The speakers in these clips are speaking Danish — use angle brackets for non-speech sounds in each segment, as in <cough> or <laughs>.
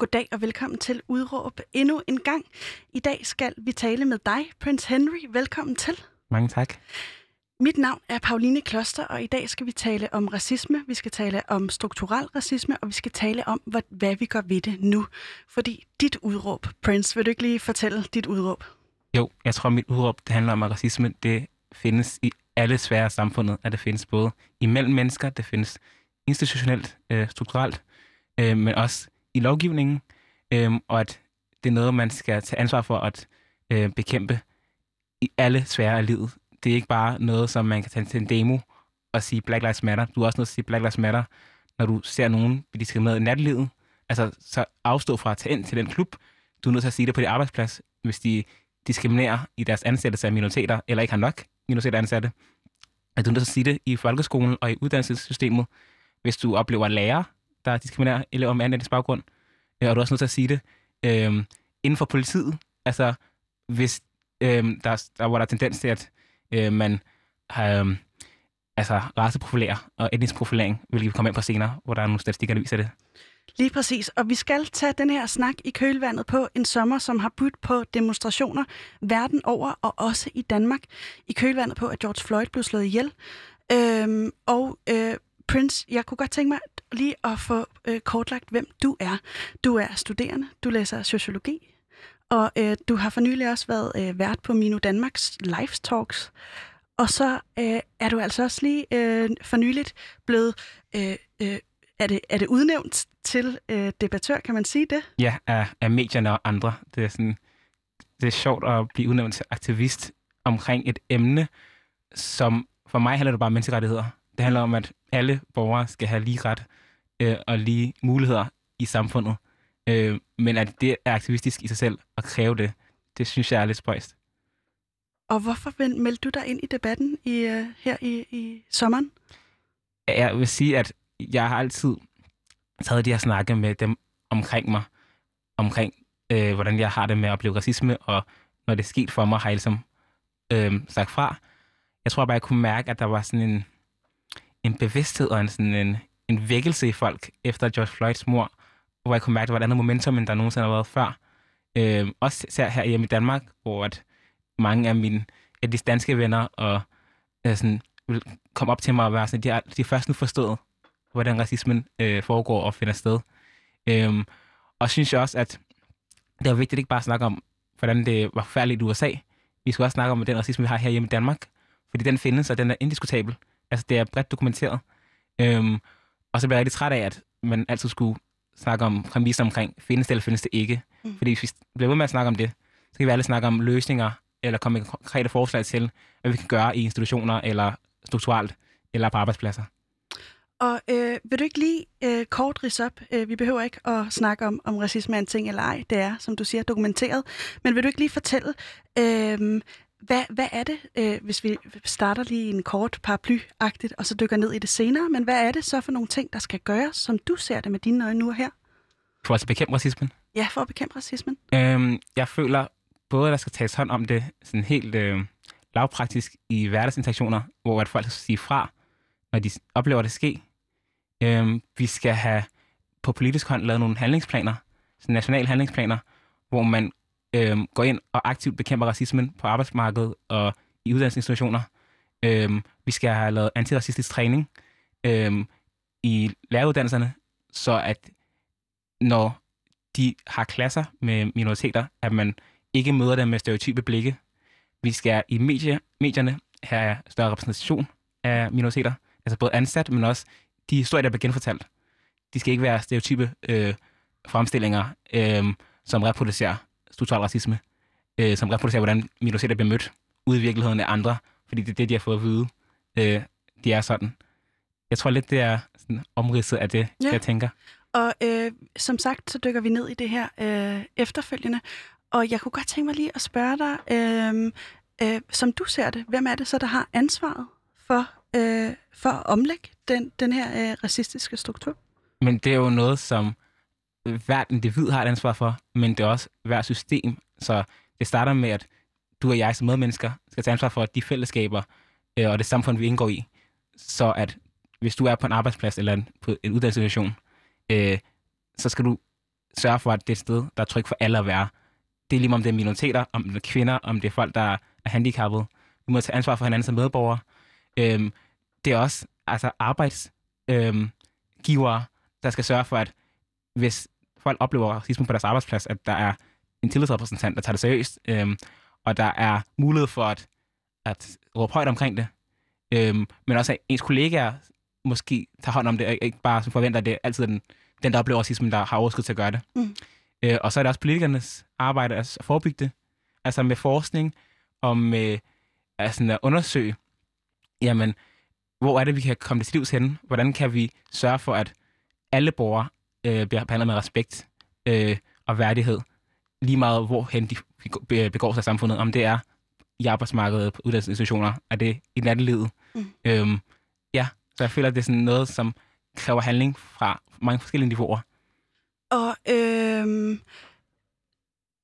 Goddag og velkommen til Udråb endnu en gang. I dag skal vi tale med dig, Prince Henry. Velkommen til. Mange tak. Mit navn er Pauline Kloster, og i dag skal vi tale om racisme, vi skal tale om strukturel racisme, og vi skal tale om, hvad, vi gør ved det nu. Fordi dit udråb, Prince, vil du ikke lige fortælle dit udråb? Jo, jeg tror, mit udråb det handler om, at racisme det findes i alle sfære af samfundet. At det findes både imellem mennesker, det findes institutionelt, øh, strukturelt, øh, men også i lovgivningen, øh, og at det er noget, man skal tage ansvar for at øh, bekæmpe i alle svære af livet. Det er ikke bare noget, som man kan tage til en demo og sige Black Lives Matter. Du er også nødt til at sige Black Lives Matter, når du ser nogen blive diskrimineret i nattelivet. Altså, så afstå fra at tage ind til den klub. Du er nødt til at sige det på din arbejdsplads, hvis de diskriminerer i deres ansættelse af minoriteter, eller ikke har nok minoriteter ansatte. At du er nødt til at sige det i folkeskolen og i uddannelsessystemet, hvis du oplever lærer, der diskriminerer elever med anden baggrund. Øh, og du er også nødt til at sige det øh, inden for politiet. Altså, hvis øh, der, der var der tendens til, at øh, man har øh, altså, raceprofilerer og etnisk profilering, hvilket vi kommer ind på senere, hvor der er nogle statistikker, der viser det. Lige præcis, og vi skal tage den her snak i kølvandet på en sommer, som har budt på demonstrationer verden over, og også i Danmark, i kølvandet på, at George Floyd blev slået ihjel. Øhm, og øh, Prince, jeg kunne godt tænke mig lige at få øh, kortlagt, hvem du er. Du er studerende, du læser sociologi, og øh, du har for nylig også været øh, vært på Mino Danmarks Live Talks. Og så øh, er du altså også lige øh, for nyligt blevet, øh, øh, er, det, er det udnævnt til øh, debattør, kan man sige det? Ja, af, af medierne og andre. Det er, sådan, det er sjovt at blive udnævnt til aktivist omkring et emne, som for mig handler det bare om menneskerettigheder. Det handler om, at alle borgere skal have lige ret øh, og lige muligheder i samfundet. Øh, men at det er aktivistisk i sig selv at kræve det, det synes jeg er lidt spøjst. Og hvorfor meldte du dig ind i debatten i, uh, her i, i sommeren? Jeg vil sige, at jeg har altid taget de her snakke med dem omkring mig, omkring øh, hvordan jeg har det med at opleve racisme, og når det er sket for mig, har jeg ligesom øh, sagt fra. Jeg tror bare, jeg kunne mærke, at der var sådan en, en bevidsthed og en, sådan en, en vækkelse i folk efter George Floyds mor, hvor jeg kunne mærke, at der var et andet momentum, end der nogensinde har været før. Øh, også ser her hjemme i Danmark, hvor at mange af mine af de danske venner og øh, sådan, vil komme op til mig og være sådan, de har, de har først nu forstået, hvordan racismen øh, foregår og finder sted. Øh, og synes jeg også, at det er vigtigt ikke bare at snakke om, hvordan det var forfærdeligt i USA. Vi skal også snakke om den racisme, vi har her hjemme i Danmark. Fordi den findes, og den er indiskutabel. Altså, det er bredt dokumenteret. Øhm, og så bliver jeg rigtig træt af, at man altid skulle snakke om præmisser omkring, findes det eller findes det ikke. Mm. Fordi hvis vi bliver ved med at snakke om det, så kan vi alle snakke om løsninger, eller komme med konkrete forslag til, hvad vi kan gøre i institutioner, eller strukturelt, eller på arbejdspladser. Og øh, vil du ikke lige øh, kort rise op? Øh, vi behøver ikke at snakke om, om racisme er en ting eller ej. Det er, som du siger, dokumenteret. Men vil du ikke lige fortælle, øh, hvad, hvad er det, øh, hvis vi starter lige en kort paraply-agtigt, og så dykker ned i det senere, men hvad er det så for nogle ting, der skal gøres, som du ser det med dine øjne nu og her? For at bekæmpe racismen? Ja, for at bekæmpe racismen. Øhm, jeg føler både, at der skal tages hånd om det sådan helt øh, lavpraktisk i hverdagsinteraktioner, hvor at folk skal sige fra, når de oplever det ske. Øhm, vi skal have på politisk hånd lavet nogle handlingsplaner, sådan nationale handlingsplaner, hvor man øhm, går ind og aktivt bekæmper racismen på arbejdsmarkedet og i uddannelsesinstitutioner. Øhm, vi skal have lavet antiracistisk træning øhm, i læreruddannelserne, så at når de har klasser med minoriteter, at man ikke møder dem med stereotype blikke. Vi skal i medie, medierne have større repræsentation af minoriteter, altså både ansat, men også de historier, der bliver genfortalt. De skal ikke være stereotype øh, fremstillinger, øh, som reproducerer strukturel racisme, øh, som reproducerer, hvordan minoriteter bliver mødt ude i virkeligheden af andre, fordi det er det, de har fået at vide. Øh, de er sådan. Jeg tror lidt, det er sådan omridset af det, ja. jeg tænker. Og øh, som sagt, så dykker vi ned i det her øh, efterfølgende. Og jeg kunne godt tænke mig lige at spørge dig, øh, øh, som du ser det, hvem er det så, der har ansvaret for, øh, for at omlægge den, den her øh, racistiske struktur? Men det er jo noget, som hvert individ har et ansvar for, men det er også hvert system. Så det starter med, at du og jeg som medmennesker skal tage ansvar for de fællesskaber øh, og det samfund, vi indgår i. Så at hvis du er på en arbejdsplads eller en, på en uddannelsesinstitution, øh, så skal du sørge for, at det er et sted, der er trygt for alle at være. Det er lige om det er minoriteter, om det er kvinder, om det er folk, der er handicappede. Vi må tage ansvar for hinanden som medborgere. Øhm, det er også altså arbejdsgivere, øhm, der skal sørge for, at hvis folk oplever racisme på deres arbejdsplads, at der er en tillidsrepræsentant, der tager det seriøst, øhm, og der er mulighed for at, at råbe højt omkring det, øhm, men også at ens kollegaer måske tager hånd om det, og ikke bare som forventer, at det er altid den, den der oplever racisme, der har overskud til at gøre det. Mm. Øh, og så er det også politikernes arbejde at forebygge det, altså med forskning og med altså at undersøge, jamen, hvor er det, vi kan komme det til livs henne? Hvordan kan vi sørge for, at alle borgere øh, bliver behandlet med respekt øh, og værdighed, lige meget hvorhen de begår sig i samfundet, om det er i arbejdsmarkedet, på uddannelsesinstitutioner, er det i nattelivet. Mm. Øhm, ja, så jeg føler, at det er sådan noget, som kræver handling fra mange forskellige niveauer. Og øhm,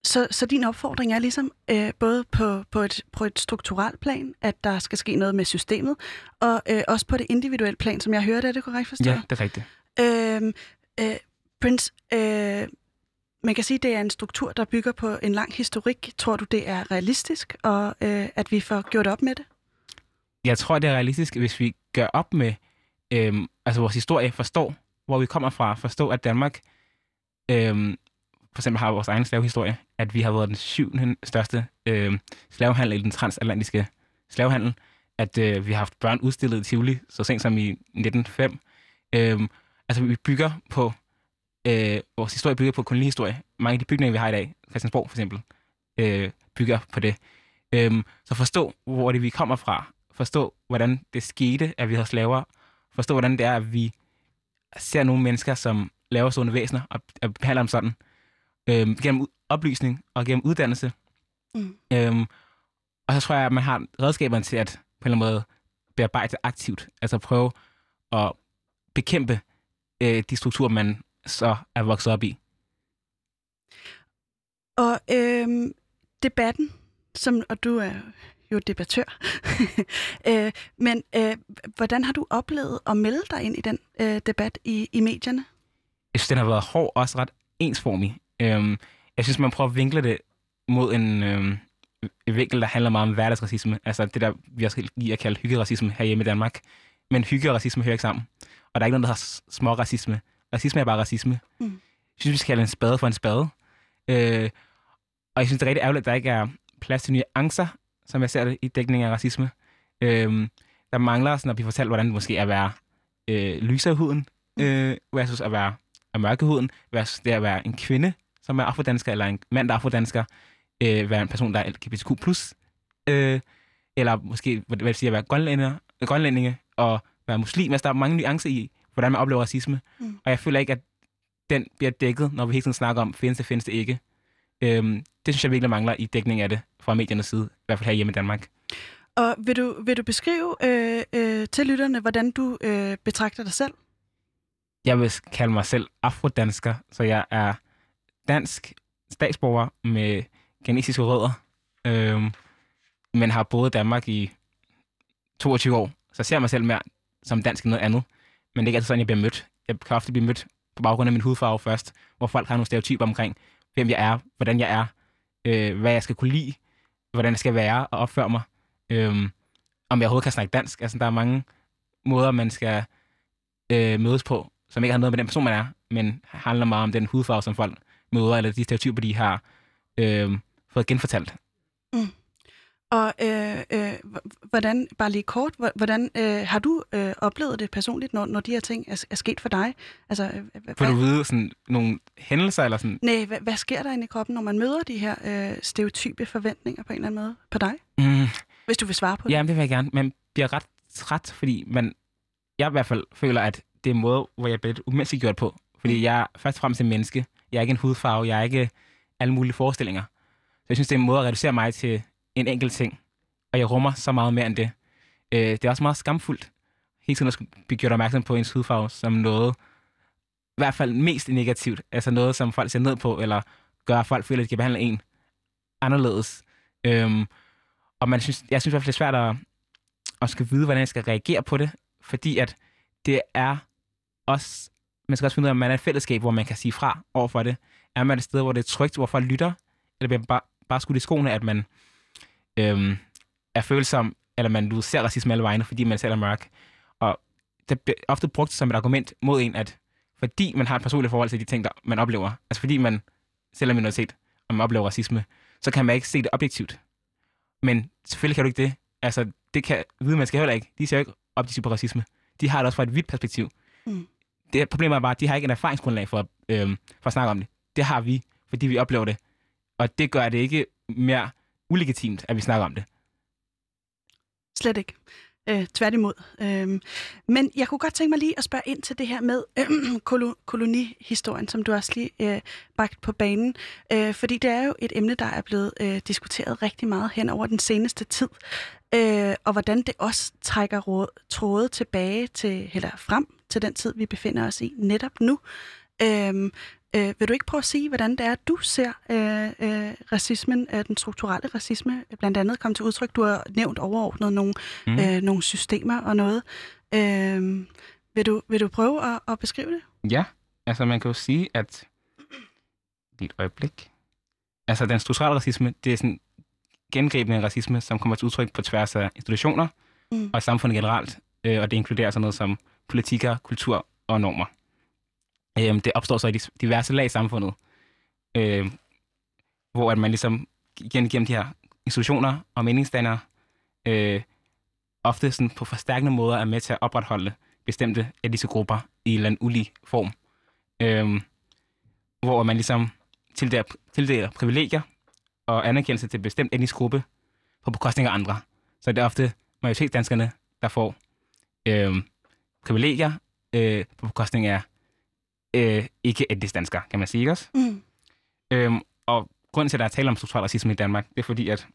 så, så din opfordring er ligesom øh, både på, på, et, på et strukturelt plan, at der skal ske noget med systemet, og øh, også på det individuelle plan, som jeg hørte, er det korrekt forstået? Ja, det er rigtigt. Øhm, øh, Prince, øh, man kan sige, at det er en struktur, der bygger på en lang historik. Tror du, det er realistisk, og øh, at vi får gjort op med det? Jeg tror, det er realistisk, hvis vi gør op med øh, altså vores historie, forstår, hvor vi kommer fra, forstår, at Danmark øh, for eksempel har vores egen slavehistorie, at vi har været den syvende største øh, slavehandel i den transatlantiske slavehandel, at øh, vi har haft børn udstillet i Tivoli så sent som i 1905. Øh, altså vi bygger på, øh, vores historie bygger på kolonihistorie. Mange af de bygninger, vi har i dag, Christiansborg for eksempel, øh, bygger på det. Øhm, så forstå, hvor det vi kommer fra. Forstå, hvordan det skete, at vi havde slaver. Forstå, hvordan det er, at vi ser nogle mennesker som laverstående væsener og, og behandler dem sådan. Øhm, gennem oplysning og gennem uddannelse. Mm. Øhm, og så tror jeg, at man har redskaberne til at på en eller anden måde bearbejde aktivt. Altså prøve at bekæmpe øh, de strukturer, man så er vokset op i. Og øh, debatten, som, og du er jo debattør, <laughs> øh, men øh, hvordan har du oplevet at melde dig ind i den øh, debat i, i medierne? Jeg synes, den har været hård og også ret ensformig. Øh, jeg synes, man prøver at vinkle det mod en, øh, en vinkel, der handler meget om hverdagsracisme. Altså det der, vi også lige at kalde hyggeracisme herhjemme i Danmark. Men hygge og racisme hører ikke sammen. Og der er ikke noget, der har små racisme. Racisme er bare racisme. Mm. Jeg synes, vi skal kalde en spade for en spade. Øh, og jeg synes, det er rigtig ærgerligt, at der ikke er plads til nuancer, som jeg ser det i dækning af racisme. Øh, der mangler sådan at blive fortalt, hvordan det måske er at være øh, lyser i huden, mm. øh, versus at være af mørkehuden, versus det at være en kvinde, som er afrodansker, eller en mand, der er afrodansker, øh, være en person, der er LGBTQ+, øh, eller måske, hvad det sige, at være grønlænder, grønlændinge, og være muslim. Altså, der er mange nuancer i, hvordan man oplever racisme. Mm. Og jeg føler ikke, at den bliver dækket, når vi hele tiden snakker om, findes det, findes det ikke. Øhm, det synes jeg virkelig mangler i dækning af det fra mediernes side, i hvert fald her hjemme i Danmark. Og vil du, vil du beskrive øh, øh, til lytterne, hvordan du øh, betragter dig selv? Jeg vil kalde mig selv afrodansker, så jeg er dansk statsborger med genetiske rødder, øh, men har boet i Danmark i 22 år. Så jeg ser mig selv mere som dansk end noget andet. Men det er ikke altid sådan, jeg bliver mødt. Jeg kan ofte blive mødt på baggrund af min hudfarve først, hvor folk har nogle stereotyper omkring, hvem jeg er, hvordan jeg er, øh, hvad jeg skal kunne lide, hvordan jeg skal være og opføre mig. Øh, om jeg overhovedet kan snakke dansk. Altså, der er mange måder, man skal øh, mødes på, som ikke har noget med den person, man er, men handler meget om den hudfarve, som folk møder, eller de stereotyper, de har øh, fået genfortalt. Mm. Og øh, øh, hvordan, bare lige kort, hvordan øh, har du øh, oplevet det personligt, når, når de her ting er, er sket for dig? Altså, øh, Får du vide sådan nogle hændelser? Eller sådan? Nej, hvad, hvad sker der inde i kroppen, når man møder de her øh, stereotype forventninger på en eller anden måde på dig? Mm. Hvis du vil svare på det. Ja, det vil jeg gerne. Man bliver ret træt, fordi man, jeg i hvert fald føler, at det er en måde, hvor jeg bliver lidt umenneskeliggjort på. Fordi mm. jeg er først og fremmest en menneske. Jeg er ikke en hudfarve. Jeg er ikke alle mulige forestillinger. Så jeg synes, det er en måde at reducere mig til en enkelt ting, og jeg rummer så meget mere end det. Øh, det er også meget skamfuldt, hele tiden at blive gjort opmærksom på ens hudfarve som noget, i hvert fald mest negativt, altså noget, som folk ser ned på, eller gør, at folk føler, at de kan behandle en anderledes. Øhm, og man synes, jeg synes i hvert fald, det er svært at, at skal vide, hvordan jeg skal reagere på det, fordi at det er også man skal også finde ud af, om man er et fællesskab, hvor man kan sige fra over for det. Er man et sted, hvor det er trygt, hvor folk lytter, eller bliver man bare, bare skudt i skoene, at man øhm, er følsom, eller man du ser racisme alle vegne, fordi man selv er mørk. Og det bliver ofte brugt som et argument mod en, at fordi man har et personligt forhold til de ting, der man oplever, altså fordi man selv er minoritet, og man oplever racisme, så kan man ikke se det objektivt. Men selvfølgelig kan du ikke det. Altså, det kan hvide mennesker heller ikke. De ser jo ikke objektivt på racisme. De har det også fra et vidt perspektiv. Mm. Det problemet er bare, at de har ikke en erfaringsgrundlag for, øhm, for at snakke om det. Det har vi, fordi vi oplever det. Og det gør det ikke mere ulegitimt, at vi snakker om det. Slet ikke. Øh, tværtimod. Øh, men jeg kunne godt tænke mig lige at spørge ind til det her med <clears throat> øh, kolo- kolonihistorien, som du også lige øh, bragt på banen. Øh, fordi det er jo et emne, der er blevet øh, diskuteret rigtig meget hen over den seneste tid. Øh, og hvordan det også trækker råd, tråde tilbage til, eller frem til den tid, vi befinder os i netop nu. Øh, Øh, vil du ikke prøve at sige, hvordan det er, du ser øh, øh, racismen, øh, den strukturelle racisme, blandt andet komme til udtryk? Du har nævnt overordnet nogle, mm. øh, nogle systemer og noget. Øh, vil, du, vil du prøve at, at beskrive det? Ja, altså man kan jo sige, at... Et øjeblik. Altså den strukturelle racisme, det er sådan gengribende racisme, som kommer til udtryk på tværs af institutioner mm. og samfundet generelt, øh, og det inkluderer sådan noget som politikker, kultur og normer. Øhm, det opstår så i diverse lag i samfundet, øh, hvor at man ligesom igen gennem de her institutioner og meningsdannere øh, ofte sådan på forstærkende måder er med til at opretholde bestemte af disse grupper i en eller anden ulig form. Øh, hvor man ligesom tildeler, tildeler privilegier og anerkendelse til bestemt etnisk gruppe på bekostning af andre. Så det er ofte majoritetsdanskerne, der får øh, privilegier øh, på bekostning af øh, ikke etnisk dansker, kan man sige, ikke også? Mm. Øhm, og grunden til, at der er tale om strukturel racisme i Danmark, det er fordi, at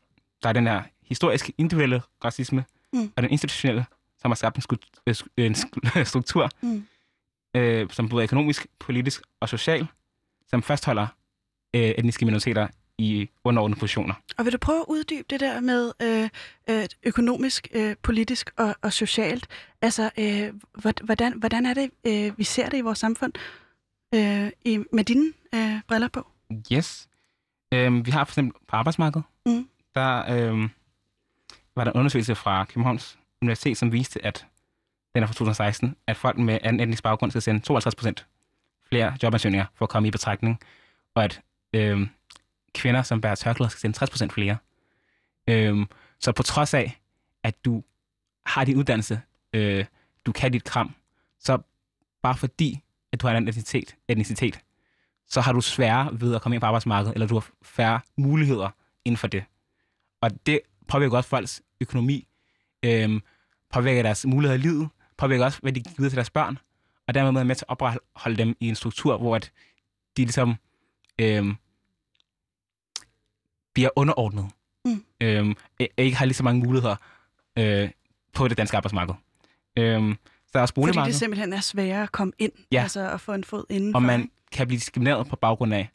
der er den her historiske individuelle racisme, mm. og den institutionelle, som har skabt en, øh, <laughs> en struktur, mm. øh, som både er økonomisk, politisk og social, som fastholder øh, etniske minoriteter i underordnede positioner. Og vil du prøve at uddybe det der med øh, øh, økonomisk, øh, politisk og, og socialt? Altså, øh, hvordan, hvordan er det, øh, vi ser det i vores samfund? Øh, i, med dine øh, briller på? Yes. Øhm, vi har for eksempel på arbejdsmarkedet, mm. der øh, var der en undersøgelse fra Københavns Universitet, som viste, at den er fra 2016, at folk med anden etnisk baggrund skal sende 52 procent flere jobansøgninger for at komme i betragtning, og at øh, kvinder, som bærer tørklæder, skal sende 60 procent flere. Øh, så på trods af, at du har din uddannelse, øh, du kan dit kram, så bare fordi at du har en etnicitet, etnicitet, så har du sværere ved at komme ind på arbejdsmarkedet, eller du har færre muligheder inden for det. Og det påvirker også folks økonomi, øhm, påvirker deres muligheder i livet, påvirker også, hvad de giver til deres børn, og dermed er med til at opretholde dem i en struktur, hvor at de ligesom øhm, bliver underordnet. Mm. Øhm, ikke har lige så mange muligheder øh, på det danske arbejdsmarked. Øhm, der er også Fordi det simpelthen er sværere at komme ind, ja. altså at få en fod inden. Og man kan blive diskrimineret på baggrund af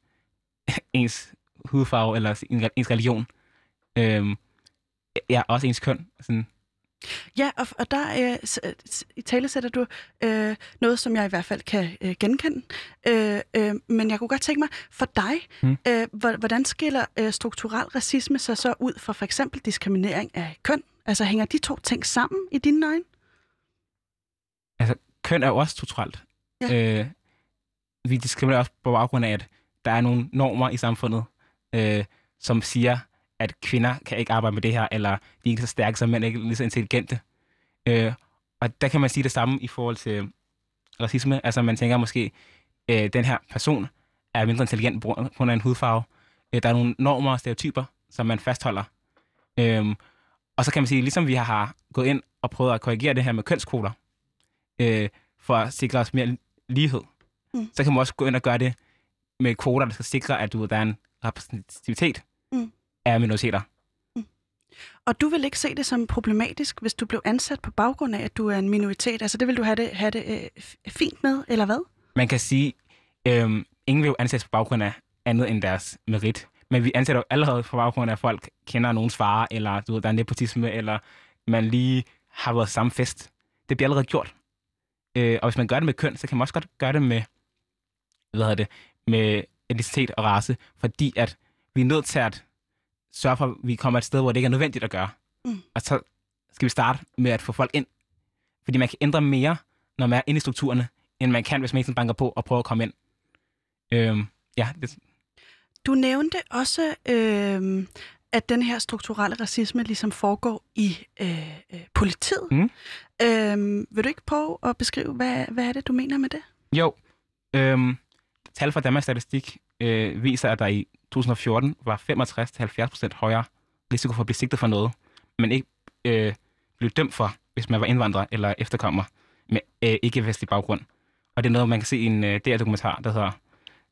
<laughs> ens hudfarve eller ens religion. Øhm, ja, også ens køn. Sådan. Ja, og, og der øh, i tale sætter du øh, noget, som jeg i hvert fald kan øh, genkende. Øh, øh, men jeg kunne godt tænke mig, for dig, hmm. øh, hvordan skiller øh, strukturel racisme sig så ud fra for eksempel diskriminering af køn? Altså hænger de to ting sammen i dine øjne? Køn er jo også strukturelt. Ja. Øh, vi diskriminerer også på baggrund af, at der er nogle normer i samfundet, øh, som siger, at kvinder kan ikke arbejde med det her, eller de er ikke så stærke som mænd, ikke lige så intelligente. Øh, og der kan man sige det samme i forhold til racisme. Altså man tænker måske, øh, den her person er mindre intelligent på grund af en hudfarve. Øh, der er nogle normer og stereotyper, som man fastholder. Øh, og så kan man sige, ligesom vi har gået ind og prøvet at korrigere det her med kønskvoter, øh, for at sikre os mere lighed. Mm. Så kan man også gå ind og gøre det med kvoter, der skal sikre, at du, der er en repræsentativitet mm. af minoriteter. Mm. Og du vil ikke se det som problematisk, hvis du blev ansat på baggrund af, at du er en minoritet? Altså det vil du have det, have det øh, fint med, eller hvad? Man kan sige, øh, ingen vil jo ansættes på baggrund af andet end deres merit. Men vi ansætter jo allerede på baggrund af, at folk kender nogens far, eller du ved, der er nepotisme, eller man lige har været samme fest. Det bliver allerede gjort. Øh, og hvis man gør det med køn, så kan man også godt gøre det med, hvad hedder det, med etnicitet og race, fordi at vi er nødt til at sørge for, at vi kommer et sted, hvor det ikke er nødvendigt at gøre. Mm. Og så skal vi starte med at få folk ind. Fordi man kan ændre mere, når man er inde i strukturerne, end man kan, hvis man ikke banker på og prøver at komme ind. Øhm, ja, det, Du nævnte også, øh, at den her strukturelle racisme ligesom foregår i øh, øh, politiet. Mm. Øh, vil du ikke prøve at beskrive, hvad, hvad er det, du mener med det? Jo, øhm, tal fra Danmarks Statistik øh, viser, at der i 2014 var 65-70% højere risiko for at blive sigtet for noget, men ikke øh, blev dømt for, hvis man var indvandrer eller efterkommer med øh, ikke-vestlig baggrund. Og det er noget, man kan se i en øh, DR-dokumentar, der hedder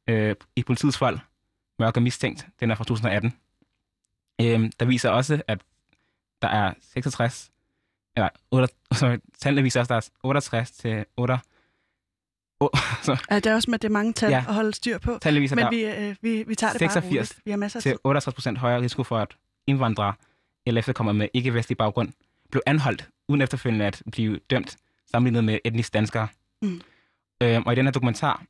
øh, I politiets folk, Mørk og mistænkt. Den er fra 2018. Øh, der viser også, at der er 66, eller 8, <laughs> sorry, tallene viser også, der er 68 til 8, oh, <laughs> så, Ja, det er også med det er mange tal Ja. at holde styr på. tallene viser, Men der vi, øh, vi, vi tager det bare 86 roligt. Vi har masser af til 68 procent højere risiko for, at indvandrere eller efterkommere med ikke-vestlig baggrund blev anholdt, uden efterfølgende at blive dømt, sammenlignet med etnisk danskere. Mm. Øhm, og i den her dokumentar,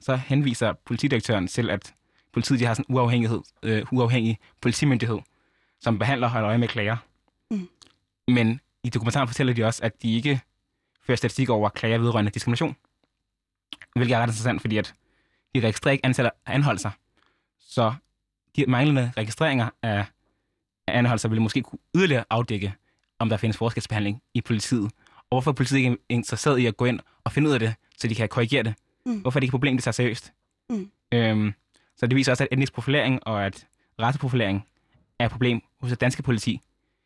så henviser politidirektøren til, at politiet de har sådan en uafhængighed, øh, uafhængig politimyndighed, som behandler og holder øje med klager. Mm. Men i dokumentaren fortæller de også, at de ikke fører statistik over klager vedrørende diskrimination. Hvilket er ret interessant, fordi at de registrerer ikke antallet af anholdelser. Så de manglende registreringer af, anholdelser ville måske kunne yderligere afdække, om der findes forskelsbehandling i politiet. Og hvorfor er politiet ikke interesseret i at gå ind og finde ud af det, så de kan korrigere det? Mm. Hvorfor er det ikke et problem, de tager seriøst? Mm. Øhm, så det viser også, at etnisk profilering og at raceprofilering er et problem hos det danske politi.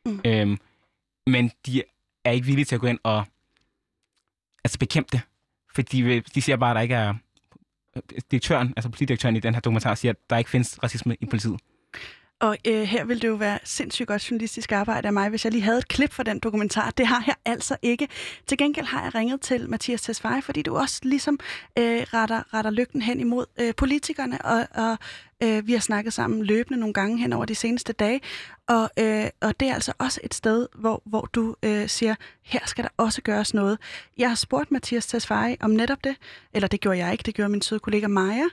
Mm. Øhm, men de er ikke villige til at gå ind og altså bekæmpe det. Fordi de siger bare, at der ikke er... Øh, direktøren, altså politidirektøren i den her dokumentar, siger, at der ikke findes racisme i politiet. Og øh, her ville det jo være sindssygt godt journalistisk arbejde af mig, hvis jeg lige havde et klip fra den dokumentar. Det har jeg altså ikke. Til gengæld har jeg ringet til Mathias Tesfaye, fordi du også ligesom øh, retter, retter lygten hen imod øh, politikerne, og, og øh, vi har snakket sammen løbende nogle gange hen over de seneste dage. Og, øh, og det er altså også et sted, hvor, hvor du øh, siger, her skal der også gøres noget. Jeg har spurgt Mathias Tesfaye om netop det, eller det gjorde jeg ikke, det gjorde min søde kollega Maja,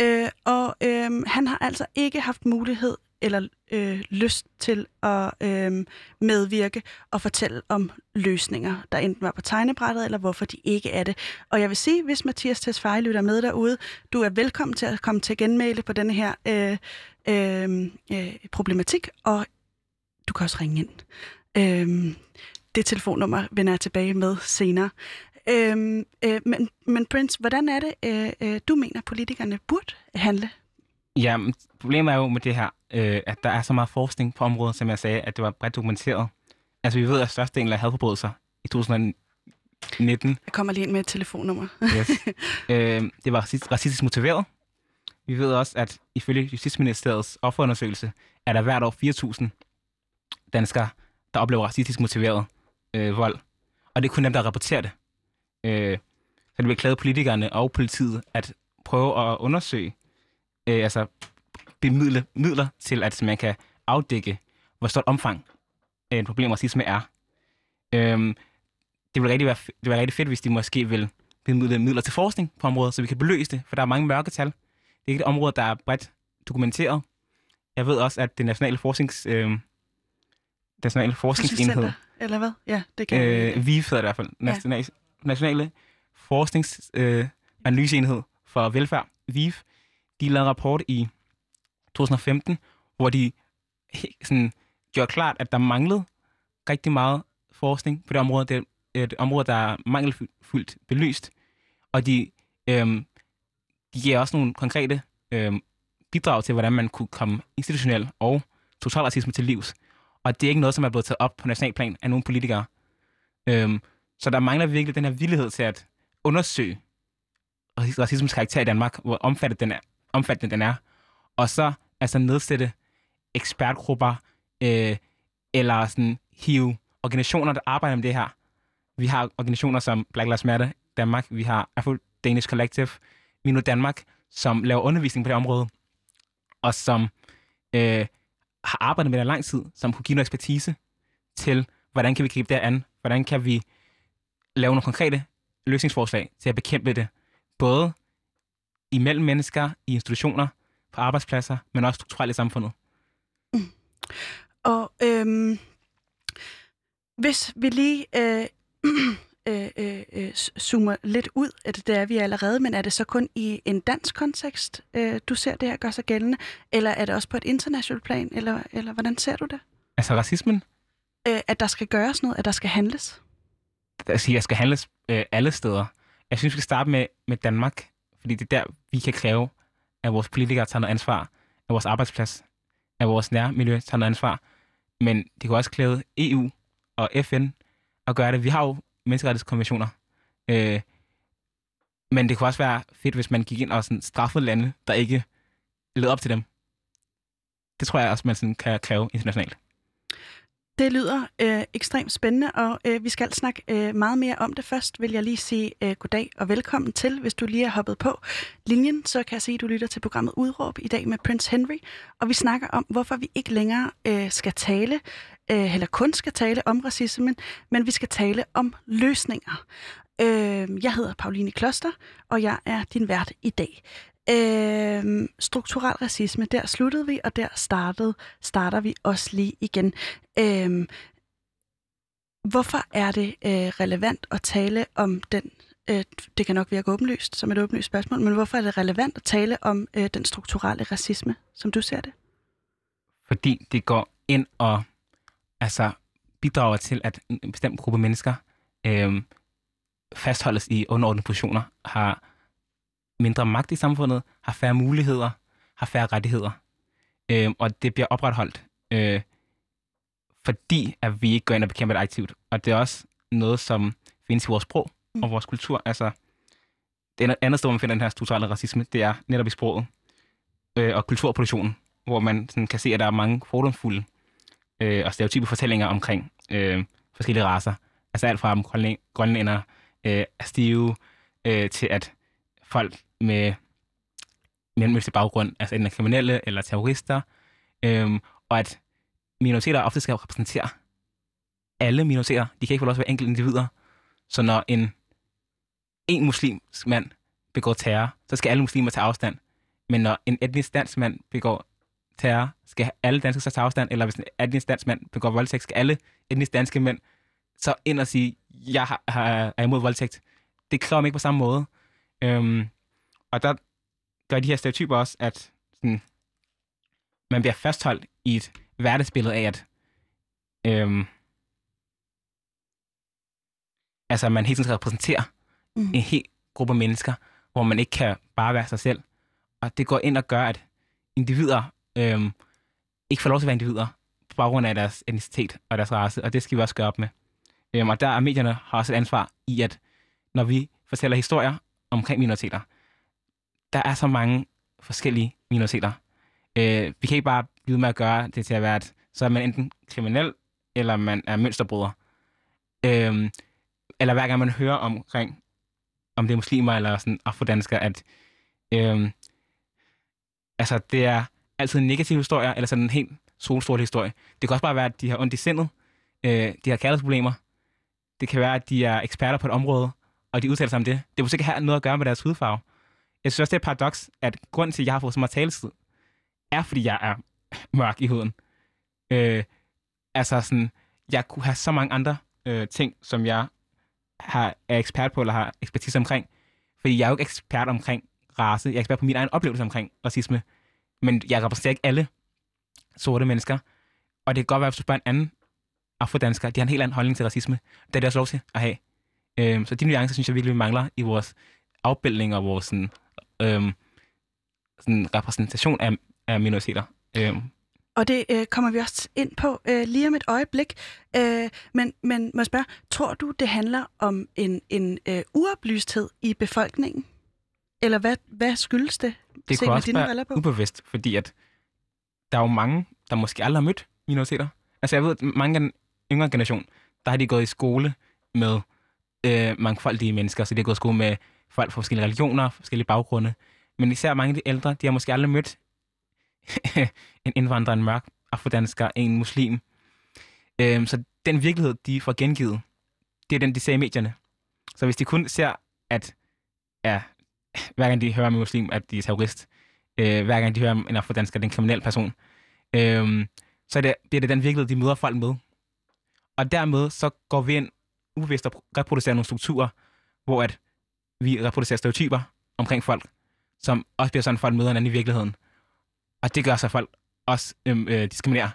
Øh, og øh, han har altså ikke haft mulighed eller øh, lyst til at øh, medvirke og fortælle om løsninger, der enten var på tegnebrættet, eller hvorfor de ikke er det. Og jeg vil sige, hvis Mathias Tesfaye lytter med derude, du er velkommen til at komme til genmæle på denne her øh, øh, øh, problematik, og du kan også ringe ind. Øh, det telefonnummer vender jeg tilbage med senere. Øhm, øh, men, men Prince, hvordan er det, øh, øh, du mener, politikerne burde handle? Ja, men problemet er jo med det her, øh, at der er så meget forskning på området, som jeg sagde, at det var bredt dokumenteret. Altså, vi ved, at størstedelen af hadforbrydelser i 2019, Jeg kommer lige ind med et telefonnummer. yes, <laughs> øh, det var racist- racistisk motiveret. Vi ved også, at ifølge Justitsministeriets offerundersøgelse, er der hvert år 4.000 danskere, der oplever racistisk motiveret øh, vold. Og det er kun dem, der rapporterer det. Øh, så det vil klæde politikerne og politiet at prøve at undersøge, øh, altså bemidle midler til, at man kan afdække, hvor stort omfang øh, et problem racisme er. Øhm, det vil rigtig være, det vil være rigtig fedt, hvis de måske vil bemidle midler til forskning på området, så vi kan beløse det, for der er mange mørketal. Det er ikke et område, der er bredt dokumenteret. Jeg ved også, at det nationale forsknings... Øh, nationale forskningsenhed, Eller hvad? Ja, det kan øh, VIF hedder i hvert fald, National, Nationale Forskningsanalyseenhed øh, for Velfærd, VIF, de lavede en rapport i 2015, hvor de sådan, gjorde klart, at der manglede rigtig meget forskning på det område. Det er et område, der er mangelfuldt belyst, og de, øhm, de giver også nogle konkrete øhm, bidrag til, hvordan man kunne komme institutionel og total racisme til livs. Og det er ikke noget, som er blevet taget op på nationalplan af nogle politikere. Øhm, så der mangler virkelig den her villighed til at undersøge racismens karakter i Danmark, hvor omfattet den er, omfattende den er og så altså nedsætte ekspertgrupper, øh, eller sådan hive organisationer, der arbejder med det her. Vi har organisationer som Black Lives Matter Danmark, vi har Afro Danish Collective, Mino Danmark, som laver undervisning på det område, og som øh, har arbejdet med det i lang tid, som kunne give noget ekspertise til, hvordan kan vi gribe det an, hvordan kan vi lave nogle konkrete løsningsforslag til at bekæmpe det. Både imellem mennesker, i institutioner, på arbejdspladser, men også strukturelt i samfundet. Og øhm, hvis vi lige øh, <clears throat> øh, øh, øh, zoomer lidt ud, at det er vi allerede, men er det så kun i en dansk kontekst, øh, du ser det her gør sig gældende, eller er det også på et internationalt plan, eller, eller hvordan ser du det? Altså racismen, Øh, at der skal gøres noget, at der skal handles? altså, jeg skal handles øh, alle steder. Jeg synes, vi skal starte med, med Danmark, fordi det er der, vi kan kræve, at vores politikere tager noget ansvar, at vores arbejdsplads, at vores nærmiljø tager noget ansvar. Men det kan også kræve EU og FN at gøre det. Vi har jo menneskerettighedskonventioner. Øh, men det kunne også være fedt, hvis man gik ind og sådan straffede lande, der ikke led op til dem. Det tror jeg også, man sådan kan kræve internationalt. Det lyder øh, ekstremt spændende, og øh, vi skal snakke øh, meget mere om det. Først vil jeg lige sige øh, goddag og velkommen til, hvis du lige er hoppet på linjen, så kan jeg se, at du lytter til programmet Udråb i dag med Prince Henry, og vi snakker om, hvorfor vi ikke længere øh, skal tale, øh, eller kun skal tale om racismen, men vi skal tale om løsninger. Øh, jeg hedder Pauline Kloster, og jeg er din vært i dag. Øh, strukturel racisme, der sluttede vi, og der startede, starter vi også lige igen. Øh, hvorfor er det øh, relevant at tale om den, øh, det kan nok virke åbenlyst som et åbenlyst spørgsmål, men hvorfor er det relevant at tale om øh, den strukturelle racisme, som du ser det? fordi det går ind og altså, bidrager til, at en bestemt gruppe mennesker øh, fastholdes i underordnede positioner, har mindre magt i samfundet, har færre muligheder, har færre rettigheder. Øh, og det bliver opretholdt, øh, fordi at vi ikke går ind og bekæmper det aktivt. Og det er også noget, som findes i vores sprog Mm. og vores kultur. Altså, det andet sted, hvor man finder den her strukturelle racisme, det er netop i sproget øh, og kulturproduktionen, hvor man sådan, kan se, at der er mange fordomsfulde øh, og stereotype fortællinger omkring øh, forskellige raser. Altså alt fra grønlæ- grønlænder øh, er stive, øh, til at folk med mellemøstlig baggrund, altså enten er kriminelle eller terrorister, øhm, og at minoriteter ofte skal repræsentere alle minoriteter. De kan ikke få lov til at være enkelte individer. Så når en, en muslimsk mand begår terror, så skal alle muslimer tage afstand. Men når en etnisk dansk mand begår terror, skal alle danskere så tage afstand, eller hvis en etnisk dansk mand begår voldtægt, skal alle etnisk danske mænd så ind og sige, jeg har, har, er imod voldtægt. Det kræver mig ikke på samme måde. Øhm, og der gør de her stereotyper også, at sådan, man bliver fastholdt i et hverdagsbillede af, at øhm, altså, man hele tiden skal repræsentere Mm. en hel gruppe mennesker, hvor man ikke kan bare være sig selv. Og det går ind og gør, at individer øhm, ikke får lov til at være individer på baggrund af deres etnicitet og deres race, og det skal vi også gøre op med. Øhm, og der er medierne har også et ansvar i, at når vi fortæller historier omkring minoriteter, der er så mange forskellige minoriteter. Øh, vi kan ikke bare blive med at gøre det til at være, at så er man enten kriminel, eller man er mønsterbryder. Øh, eller hver gang man hører omkring, om det er muslimer eller sådan afrodanskere, at øh, altså, det er altid en negativ historie, eller sådan en helt solstråle historie. Det kan også bare være, at de har ondt i sindet, øh, de har kærlighedsproblemer. Det kan være, at de er eksperter på et område, og de udtaler sig om det. Det må sikkert have noget at gøre med deres hudfarve. Jeg synes også, det er et paradoks, at grunden til, at jeg har fået så meget taletid, er, fordi jeg er mørk i huden. Øh, altså sådan, jeg kunne have så mange andre øh, ting, som jeg har, er ekspert på, eller har ekspertise omkring. Fordi jeg er jo ikke ekspert omkring race. Jeg er ekspert på min egen oplevelse omkring racisme. Men jeg repræsenterer ikke alle sorte mennesker. Og det kan godt være, hvis du spørger en anden afrodansker, de har en helt anden holdning til racisme. Det er det også lov til at have. Øhm, så de nuancer, synes jeg virkelig, vi mangler i vores afbildning og vores sådan, øhm, sådan repræsentation af, af minoriteter. Øhm, Og det øh, kommer vi også ind på øh, lige om et øjeblik. Øh, men, men må jeg spørge, tror du, det handler om en, en øh, uoplysthed i befolkningen? Eller hvad, hvad skyldes det? det kunne også være på? ubevidst, fordi at der er jo mange, der måske aldrig har mødt minoriteter. Altså jeg ved, at mange af den yngre generation, der har de gået i skole med øh, mangfoldige mennesker, så de har gået i skole med folk fra forskellige religioner, forskellige baggrunde. Men især mange af de ældre, de har måske aldrig mødt <laughs> en indvandrer, en mørk afrodansker, en muslim. Øhm, så den virkelighed, de får gengivet, det er den, de ser i medierne. Så hvis de kun ser, at ja, hver gang de hører om en muslim, at de er terrorist, øh, hver gang de hører om en afrodansker, det er en kriminel person, øh, så er det, bliver det den virkelighed, de møder folk med. Og dermed så går vi ind ubevidst og reproducerer nogle strukturer, hvor at vi reproducerer stereotyper omkring folk, som også bliver sådan, folk møder hinanden i virkeligheden. Og det gør så folk også øhm, øh, diskriminerer,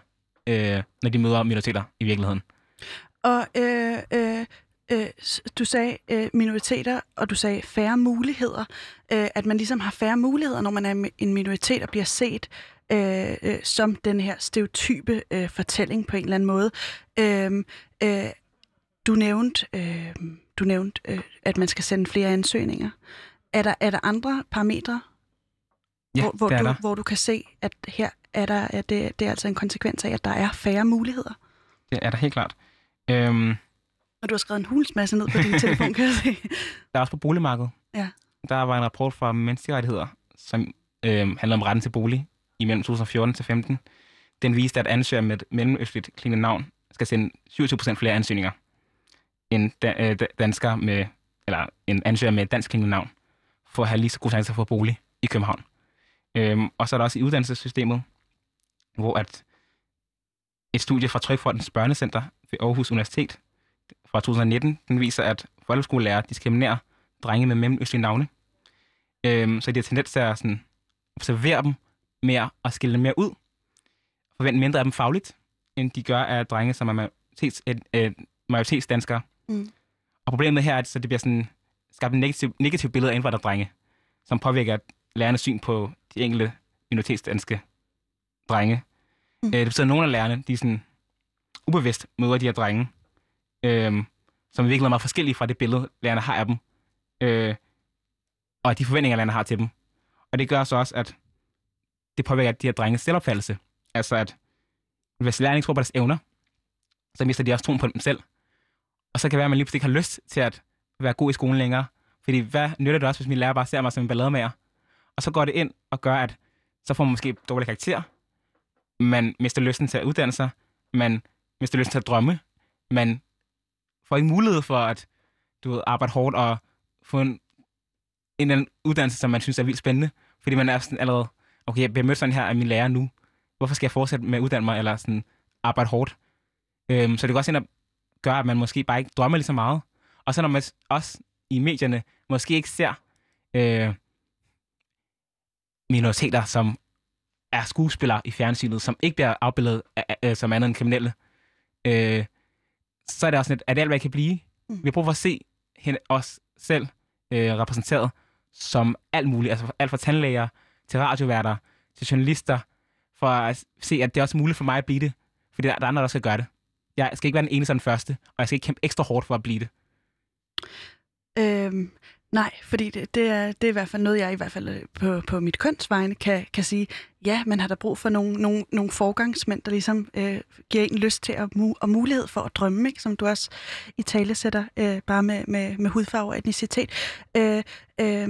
øh, når de møder minoriteter i virkeligheden. Og øh, øh, øh, du sagde øh, minoriteter, og du sagde færre muligheder. Øh, at man ligesom har færre muligheder, når man er en minoritet og bliver set øh, øh, som den her stereotype øh, fortælling på en eller anden måde. Øh, øh, du nævnte, øh, du nævnte øh, at man skal sende flere ansøgninger. Er der, er der andre parametre, Ja, hvor, hvor, du, der. hvor du kan se, at her er der, at det, det er altså en konsekvens af, at der er færre muligheder? Det er der helt klart. Øhm, Og du har skrevet en hulens masse ned på din telefon, kan jeg se. <laughs> der er også på boligmarkedet. Ja. Der var en rapport fra Menneskerettigheder, som øhm, handler om retten til bolig imellem 2014 til 15. Den viste, at ansøgere med et mellemøstligt klingende navn skal sende 27% flere ansøgninger en da, øh, med, eller en ansøger med et dansk klingende navn, for at have lige så gode chancer for at få bolig i København. Øhm, og så er der også i uddannelsessystemet, hvor at et studie fra Trykfondens Børnecenter ved Aarhus Universitet fra 2019, den viser, at folkeskolelærer diskriminerer drenge med mellemøstlige navne. Øhm, så de har tendens til at sådan, observere dem mere og skille dem mere ud. Forvente mindre af dem fagligt, end de gør af drenge, som er majoritets, øh, øh, majoritetsdanskere. Mm. Og problemet her er, at så det bliver sådan skabt en negativ, negativ billede af indvandrerdrenge, som påvirker lærernes syn på de enkelte minoritetsdanske drenge. Mm. Øh, det betyder, at nogle af lærerne, de sådan ubevidst møder de her drenge, øhm, som i virkeligheden er meget forskellige fra det billede, lærerne har af dem, øh, og de forventninger, lærerne har til dem. Og det gør så også, at det påvirker de her drenges selvopfattelse. Altså at hvis lærerne ikke tror på deres evner, så mister de også troen på dem selv. Og så kan det være, at man lige pludselig ikke har lyst til at være god i skolen længere. Fordi hvad nytter det også, hvis min lærer bare ser mig som en ballademager? Og så går det ind og gør, at så får man måske dårlig karakter. Man mister lysten til at uddanne sig. Man mister lysten til at drømme. Man får ikke mulighed for at du ved, arbejde hårdt og få en, en eller anden uddannelse, som man synes er vildt spændende. Fordi man er sådan allerede, okay, jeg bliver mødt sådan her af min lærer nu. Hvorfor skal jeg fortsætte med at uddanne mig, eller sådan arbejde hårdt? Øhm, så det går også ind og gøre, at man måske bare ikke drømmer lige så meget. Og så når man også i medierne måske ikke ser øh, minoriteter, som er skuespillere i fjernsynet, som ikke bliver afbildet af, af, som andet end kriminelle, øh, så er det også sådan, at det alt, hvad jeg kan blive? Mm. Vi har brug for at se hende, os selv øh, repræsenteret som alt muligt. Altså alt fra tandlæger til radioværter til journalister, for at se, at det er også muligt for mig at blive det. Fordi der, der er andre, der skal gøre det. Jeg skal ikke være den eneste og den første, og jeg skal ikke kæmpe ekstra hårdt for at blive det. Øhm, nej, fordi det, det, er, det er i hvert fald noget, jeg i hvert fald øh, på, på mit kønsvegne kan, kan sige, ja, man har da brug for nogle, nogle, nogle forgangsmænd, der ligesom øh, giver en lyst til at, mu- og mulighed for at drømme, ikke? som du også i tale sætter, øh, bare med, med, med hudfarve og etnicitet. Øh, øh,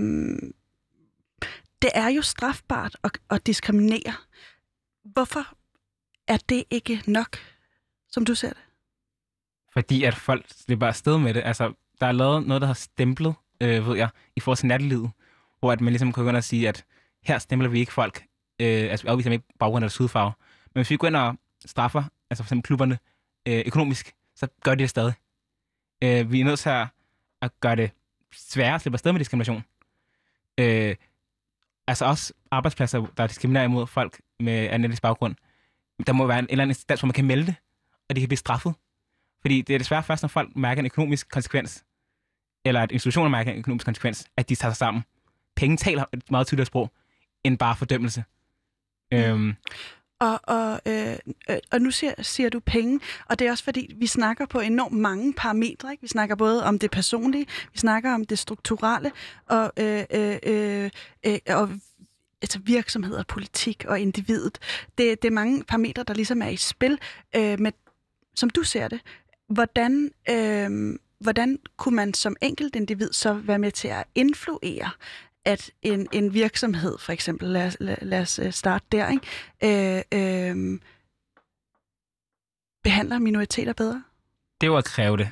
det er jo strafbart at, at diskriminere. Hvorfor er det ikke nok, som du ser det? Fordi at folk slipper afsted med det. Altså, der er lavet noget, der har stemplet, øh, ved jeg, i forhold til nattelivet, hvor at man ligesom kan gå ind og sige, at her stempler vi ikke folk, øh, altså vi afviser dem ikke baggrund eller deres hudfarve. Men hvis vi går ind og straffer, altså for eksempel klubberne, øh, økonomisk, så gør de det stadig. Øh, vi er nødt til at, at gøre det sværere at slippe afsted med diskrimination. Øh, altså også arbejdspladser, der diskriminerer imod folk med anden etnisk baggrund. Der må være en, en eller anden instans, hvor man kan melde det, og de kan blive straffet. Fordi det er desværre først, når folk mærker en økonomisk konsekvens, eller at institutioner mærker en økonomisk konsekvens, at de tager sig sammen. Penge taler et meget tydeligere sprog, end bare fordømmelse. Mm. Øhm, Og, og, øh, øh, og nu siger, siger du penge, og det er også fordi, vi snakker på enormt mange parametre. Ikke? Vi snakker både om det personlige, vi snakker om det strukturelle, og, øh, øh, øh, øh, og altså virksomheder, politik og individet. Det, det er mange parametre, der ligesom er i spil. Øh, med, som du ser det, hvordan, øh, hvordan kunne man som enkelt individ så være med til at influere at en, en virksomhed, for eksempel, lad, lad, lad os øh, starte der, ikke? Øh, øh, behandler minoriteter bedre? det var at kræve det.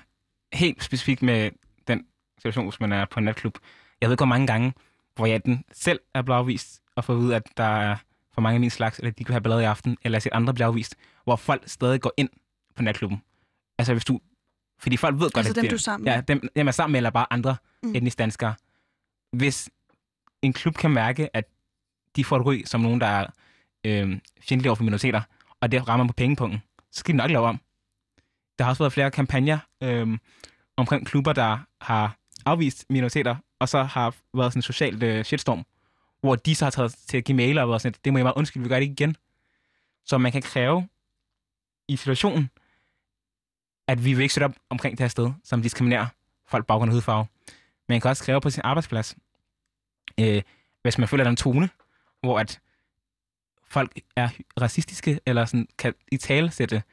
Helt specifikt med den situation, hvis man er på en natklub. Jeg ved ikke, hvor mange gange, hvor jeg den selv er blevet afvist, og får at vide, at der er for mange af min slags, eller de kan have ballade i aften, eller at andre bliver afvist, hvor folk stadig går ind på natklubben. Altså hvis du... Fordi folk ved godt, Altså at dem, det, du er sammen med? Ja, dem, dem er sammen med, eller bare andre Mm. mm. etnisk danskere. Hvis en klub kan mærke, at de får et ry som nogen, der er øh, fjendtlige over for minoriteter, og det rammer på pengepunkten, så skal de nok lave om. Der har også været flere kampagner øh, omkring klubber, der har afvist minoriteter, og så har været sådan en social øh, shitstorm, hvor de så har taget til at give mailer og været sådan, det må jeg bare undskylde, vi gør det ikke igen. Så man kan kræve i situationen, at vi vil ikke støtte op omkring det her sted, som diskriminerer folk baggrund af hudfarve. Man kan også kræve på sin arbejdsplads, øh, hvis man føler, den der er en tone, hvor at folk er racistiske, eller sådan, kan i tale sætte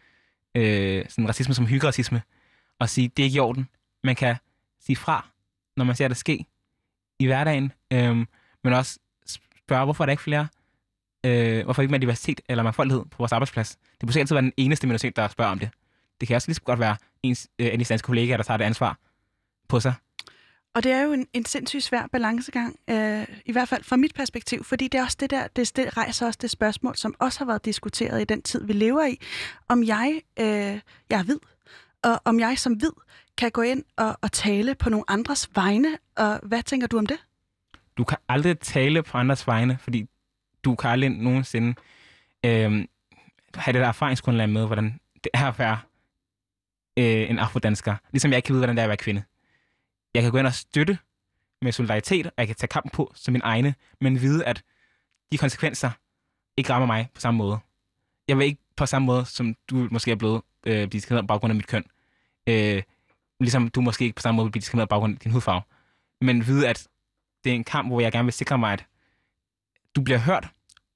øh, sådan racisme som hyggeracisme, og sige, det er ikke i orden. Man kan sige fra, når man ser det ske i hverdagen, øh, men også spørge, hvorfor er der ikke flere, øh, hvorfor ikke mere diversitet eller mangfoldighed på vores arbejdsplads. Det må altid være den eneste minoritet, der spørger om det. Det kan også lige så godt være ens, øh, en danske kollegaer, der tager det ansvar på sig. Og det er jo en, en sindssygt svær balancegang, øh, i hvert fald fra mit perspektiv, fordi det er også det der, det, det rejser også det spørgsmål, som også har været diskuteret i den tid, vi lever i, om jeg, øh, jeg er hvid, og om jeg som hvid kan gå ind og, og tale på nogle andres vegne, og hvad tænker du om det? Du kan aldrig tale på andres vegne, fordi du kan aldrig nogensinde øh, have det der erfaringsgrundlag med, hvordan det er at være øh, en afrodansker. Ligesom jeg ikke kan vide, hvordan det er at være kvinde. Jeg kan gå ind og støtte med solidaritet, og jeg kan tage kampen på som min egne, men vide, at de konsekvenser ikke rammer mig på samme måde. Jeg vil ikke på samme måde, som du måske er blevet øh, diskrimineret på baggrund af mit køn. Øh, ligesom du måske ikke på samme måde vil blive diskrimineret på baggrund af din hudfarve. Men vide, at det er en kamp, hvor jeg gerne vil sikre mig, at du bliver hørt,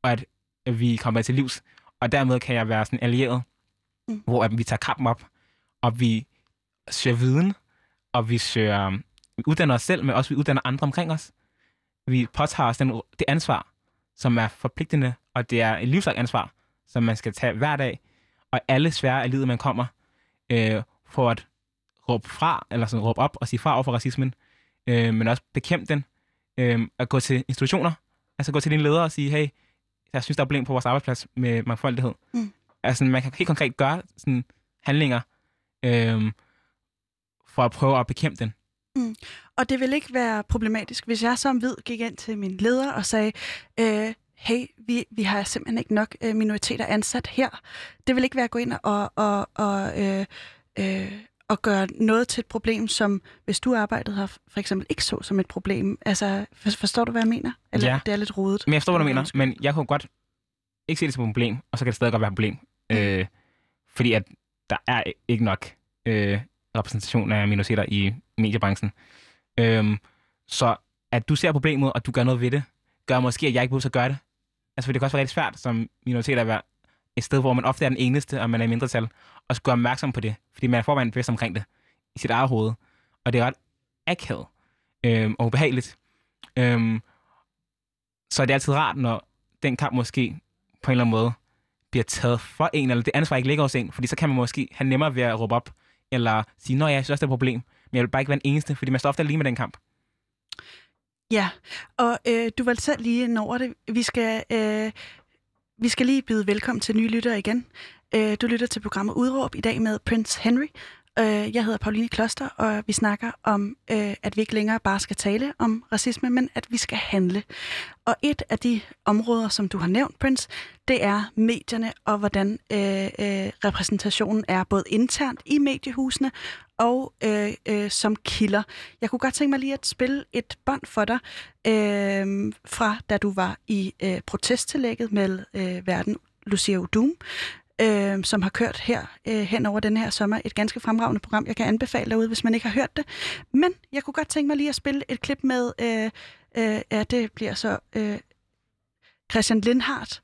og at vi kommer til livs. Og dermed kan jeg være sådan allieret, mm. hvor at vi tager kampen op, og vi søger viden, og vi søger, vi uddanner os selv, men også vi uddanner andre omkring os. Vi påtager os den, det ansvar, som er forpligtende, og det er et livslangt ansvar, som man skal tage hver dag, og alle svære af livet, man kommer, øh, for at råbe fra, eller sådan råbe op og sige fra over for racismen, øh, men også bekæmpe den, øh, at gå til institutioner, altså gå til dine ledere og sige, hey, jeg synes, der er problem på vores arbejdsplads med mangfoldighed. Mm. Altså, man kan helt konkret gøre sådan handlinger øh, for at prøve at bekæmpe den. Og det vil ikke være problematisk, hvis jeg som hvid gik ind til min leder og sagde, øh, hey, vi, vi har simpelthen ikke nok øh, minoriteter ansat her. Det vil ikke være at gå ind og, og, og, øh, øh, og gøre noget til et problem, som hvis du arbejdede her, for eksempel ikke så som et problem. Altså, for, forstår du, hvad jeg mener? Eller Ja. det er lidt rodet. Men jeg forstår, hvad du mener, men jeg kunne godt ikke se det som et problem, og så kan det stadig godt være et problem. Mm. Øh, fordi at der er ikke nok øh, repræsentation af minoriteter i mediebranchen. Øhm, så at du ser problemet, og du gør noget ved det, gør måske, at jeg ikke behøver at gøre det. Altså, for det kan også være rigtig svært som minoritet at være et sted, hvor man ofte er den eneste, og man er i mindretal, og skulle gøre opmærksom på det, fordi man er forvejen bevidst omkring det i sit eget hoved. Og det er ret akavet øhm, og ubehageligt. Øhm, så det er altid rart, når den kamp måske på en eller anden måde bliver taget for en, eller det ansvar ikke ligger hos en, fordi så kan man måske have nemmere ved at råbe op, eller sige, nå ja, jeg synes også, det er et problem, men jeg vil bare ikke være den eneste, fordi man står ofte alene med den kamp. Ja, og øh, du var selv lige ind over det. Vi skal, øh, vi skal lige byde velkommen til nye lyttere igen. Øh, du lytter til programmet Udråb i dag med Prince Henry. Øh, jeg hedder Pauline Kloster, og vi snakker om, øh, at vi ikke længere bare skal tale om racisme, men at vi skal handle. Og et af de områder, som du har nævnt, Prince, det er medierne og hvordan øh, øh, repræsentationen er både internt i mediehusene og øh, øh, som kilder. Jeg kunne godt tænke mig lige at spille et bånd for dig øh, fra da du var i øh, protesttillægget med øh, verden Lucia Udum, øh, som har kørt her øh, hen over den her sommer. Et ganske fremragende program, jeg kan anbefale derude, hvis man ikke har hørt det. Men jeg kunne godt tænke mig lige at spille et klip med, øh, øh, ja, det bliver så øh, Christian Lindhardt,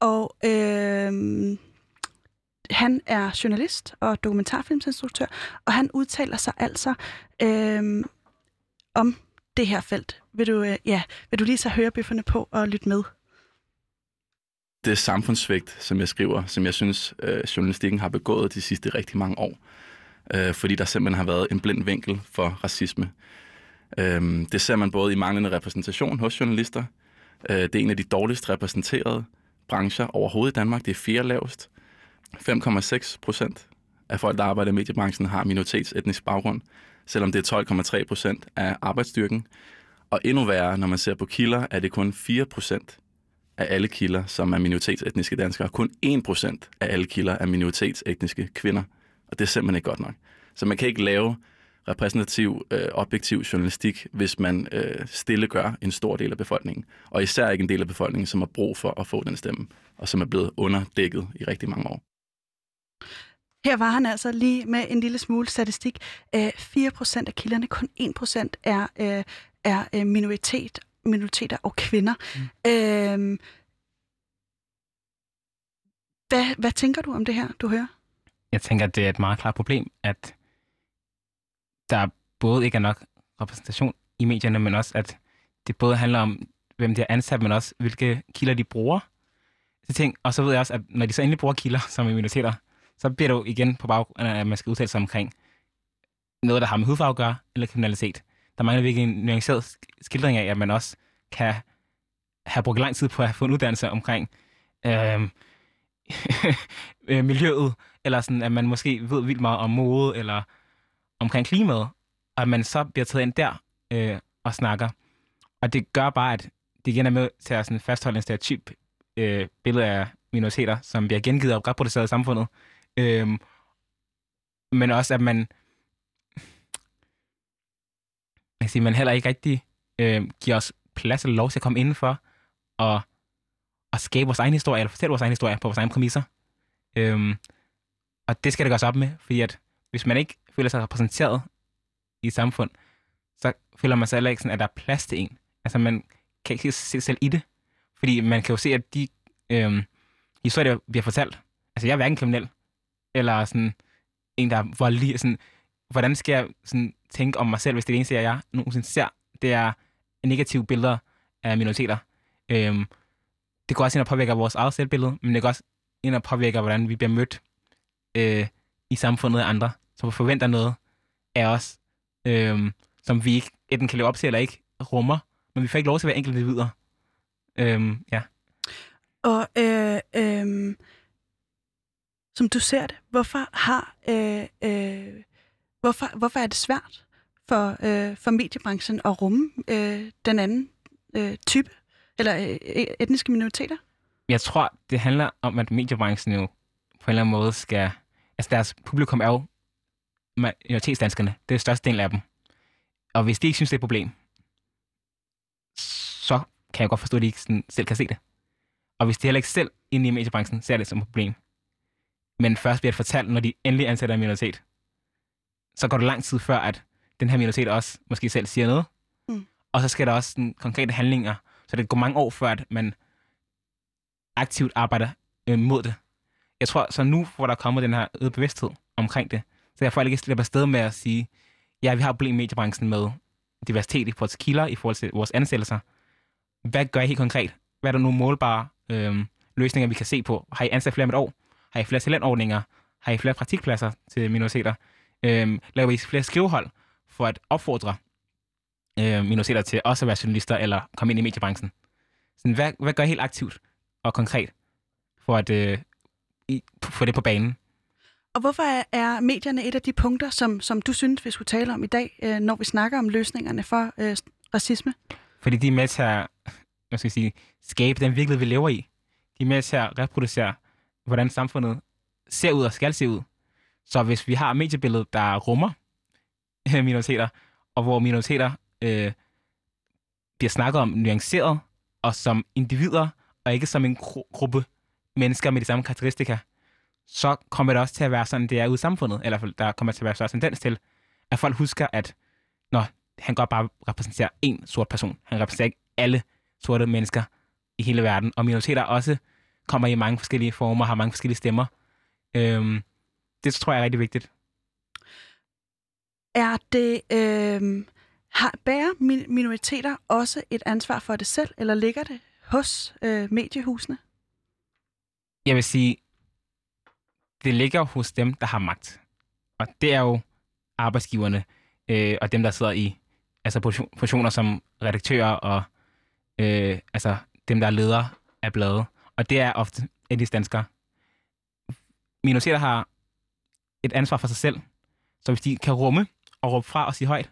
og øh, han er journalist og dokumentarfilmsinstruktør, og han udtaler sig altså øh, om det her felt. Vil du, øh, ja, vil du lige så høre bøfferne på og lytte med? Det samfundssvigt, som jeg skriver, som jeg synes, øh, journalistikken har begået de sidste rigtig mange år. Øh, fordi der simpelthen har været en blind vinkel for racisme. Øh, det ser man både i manglende repræsentation hos journalister. Øh, det er en af de dårligst repræsenterede brancher overhovedet i Danmark. Det er fire lavest. 5,6 procent af folk, der arbejder i mediebranchen, har minoritetsetnisk baggrund, selvom det er 12,3 procent af arbejdsstyrken. Og endnu værre, når man ser på kilder, er det kun 4 procent af alle kilder, som er minoritetsetniske danskere. Kun 1% af alle kilder er minoritetsetniske kvinder. Og det er simpelthen ikke godt nok. Så man kan ikke lave repræsentativ, øh, objektiv journalistik, hvis man øh, stille gør en stor del af befolkningen. Og især ikke en del af befolkningen, som har brug for at få den stemme, og som er blevet underdækket i rigtig mange år. Her var han altså lige med en lille smule statistik. Øh, 4% af kilderne, kun 1% er, øh, er øh, minoritet, minoriteter og kvinder. Mm. Øhm, hvad, hvad tænker du om det her, du hører? Jeg tænker, at det er et meget klart problem, at der både ikke er nok repræsentation i medierne, men også, at det både handler om, hvem de er ansat, men også, hvilke kilder de bruger. Så ting. Og så ved jeg også, at når de så endelig bruger kilder som minoriteter, så bliver det jo igen på baggrund af, at man skal udtale sig omkring noget, der har med hudfarve at gøre, eller kriminalitet. Der mangler virkelig en nuanceret skildring af, at man også kan have brugt lang tid på at få en uddannelse omkring øhm, <laughs> øh, miljøet, eller sådan, at man måske ved vildt meget om mode, eller omkring klimaet, og at man så bliver taget ind der øh, og snakker. Og det gør bare, at det igen er med til at sådan fastholde en stereotyp øh, billede af minoriteter, som bliver gengivet og reproduceret i samfundet. Øh, men også, at man, jeg sige, man heller ikke rigtig øh, giver os plads eller lov til at komme indenfor og, og skabe vores egen historie, eller fortælle vores egen historie på vores egen præmisser. Øhm, og det skal det gøres op med, fordi at hvis man ikke føler sig repræsenteret i et samfund, så føler man sig heller ikke sådan, at der er plads til en. Altså man kan ikke se sig selv i det, fordi man kan jo se, at de øhm, historier, der bliver fortalt, altså jeg er hverken kriminel, eller sådan en, der er voldelig, sådan, hvordan skal jeg sådan, tænke om mig selv, hvis det, er det eneste, jeg nogensinde ser, det er negative billeder af minoriteter. Øhm, det går også ind og påvirker vores eget selvbillede, men det går også ind og påvirker, hvordan vi bliver mødt øh, i samfundet af andre, som forventer noget af os, øh, som vi ikke enten kan leve op til eller ikke rummer, men vi får ikke lov til at være enkelte videre. Øh, ja. Og øh, øh, som du ser det, hvorfor har øh, øh, hvorfor, hvorfor er det svært for, øh, for mediebranchen at rumme øh, den anden øh, type, eller øh, e-, etniske minoriteter? Jeg tror, det handler om, at mediebranchen jo på en eller anden måde skal... Altså deres publikum er jo minoritetsdanskerne. Det er største del af dem. Og hvis de ikke synes, det er et problem, så kan jeg godt forstå, at de ikke sådan selv kan se det. Og hvis de heller ikke selv inde i mediebranchen ser det som et problem, men først bliver det fortalt, når de endelig ansætter en minoritet, så går det lang tid før, at den her minoritet også måske selv siger noget. Mm. Og så skal der også sådan, konkrete handlinger. Så det går mange år før, at man aktivt arbejder øh, mod det. Jeg tror, så nu, hvor der er kommet den her øget bevidsthed omkring det, så jeg får ikke slippe afsted med at sige, ja, vi har et problem i mediebranchen med diversitet i forhold til kilder, i forhold til vores ansættelser. Hvad gør I helt konkret? Hvad er der nogle målbare øh, løsninger, vi kan se på? Har I ansat flere med et år? Har I flere talentordninger? Har I flere praktikpladser til minoriteter? Øh, laver I flere skrivehold for at opfordre øh, minoriteter til også at være journalister eller komme ind i mediebranchen? Sådan, hvad, hvad gør I helt aktivt og konkret for at øh, i, få det på banen? Og hvorfor er medierne et af de punkter, som, som du synes, vi skulle tale om i dag, øh, når vi snakker om løsningerne for øh, racisme? Fordi de er med til at hvad skal jeg sige, skabe den virkelighed, vi lever i. De er med til at reproducere, hvordan samfundet ser ud og skal se ud. Så hvis vi har mediebilledet, der rummer <laughs> øh, minoriteter, og hvor minoriteter øh, bliver snakket om nuanceret og som individer, og ikke som en gru- gruppe mennesker med de samme karakteristika, så kommer det også til at være sådan, det er ude i samfundet. Eller der kommer til at være større tendens til, at folk husker, at når han godt bare repræsenterer én sort person. Han repræsenterer ikke alle sorte mennesker i hele verden. Og minoriteter også kommer i mange forskellige former, har mange forskellige stemmer. Øhm, det tror jeg er rigtig vigtigt. Er det... Øh, har, bærer minoriteter også et ansvar for det selv, eller ligger det hos øh, mediehusene? Jeg vil sige, det ligger hos dem, der har magt. Og det er jo arbejdsgiverne øh, og dem, der sidder i altså position- positioner som redaktører og øh, altså dem, der er ledere af bladet. Og det er ofte etnisk danskere. Minoriteter har et ansvar for sig selv, så hvis de kan rumme og råbe fra og sige højt,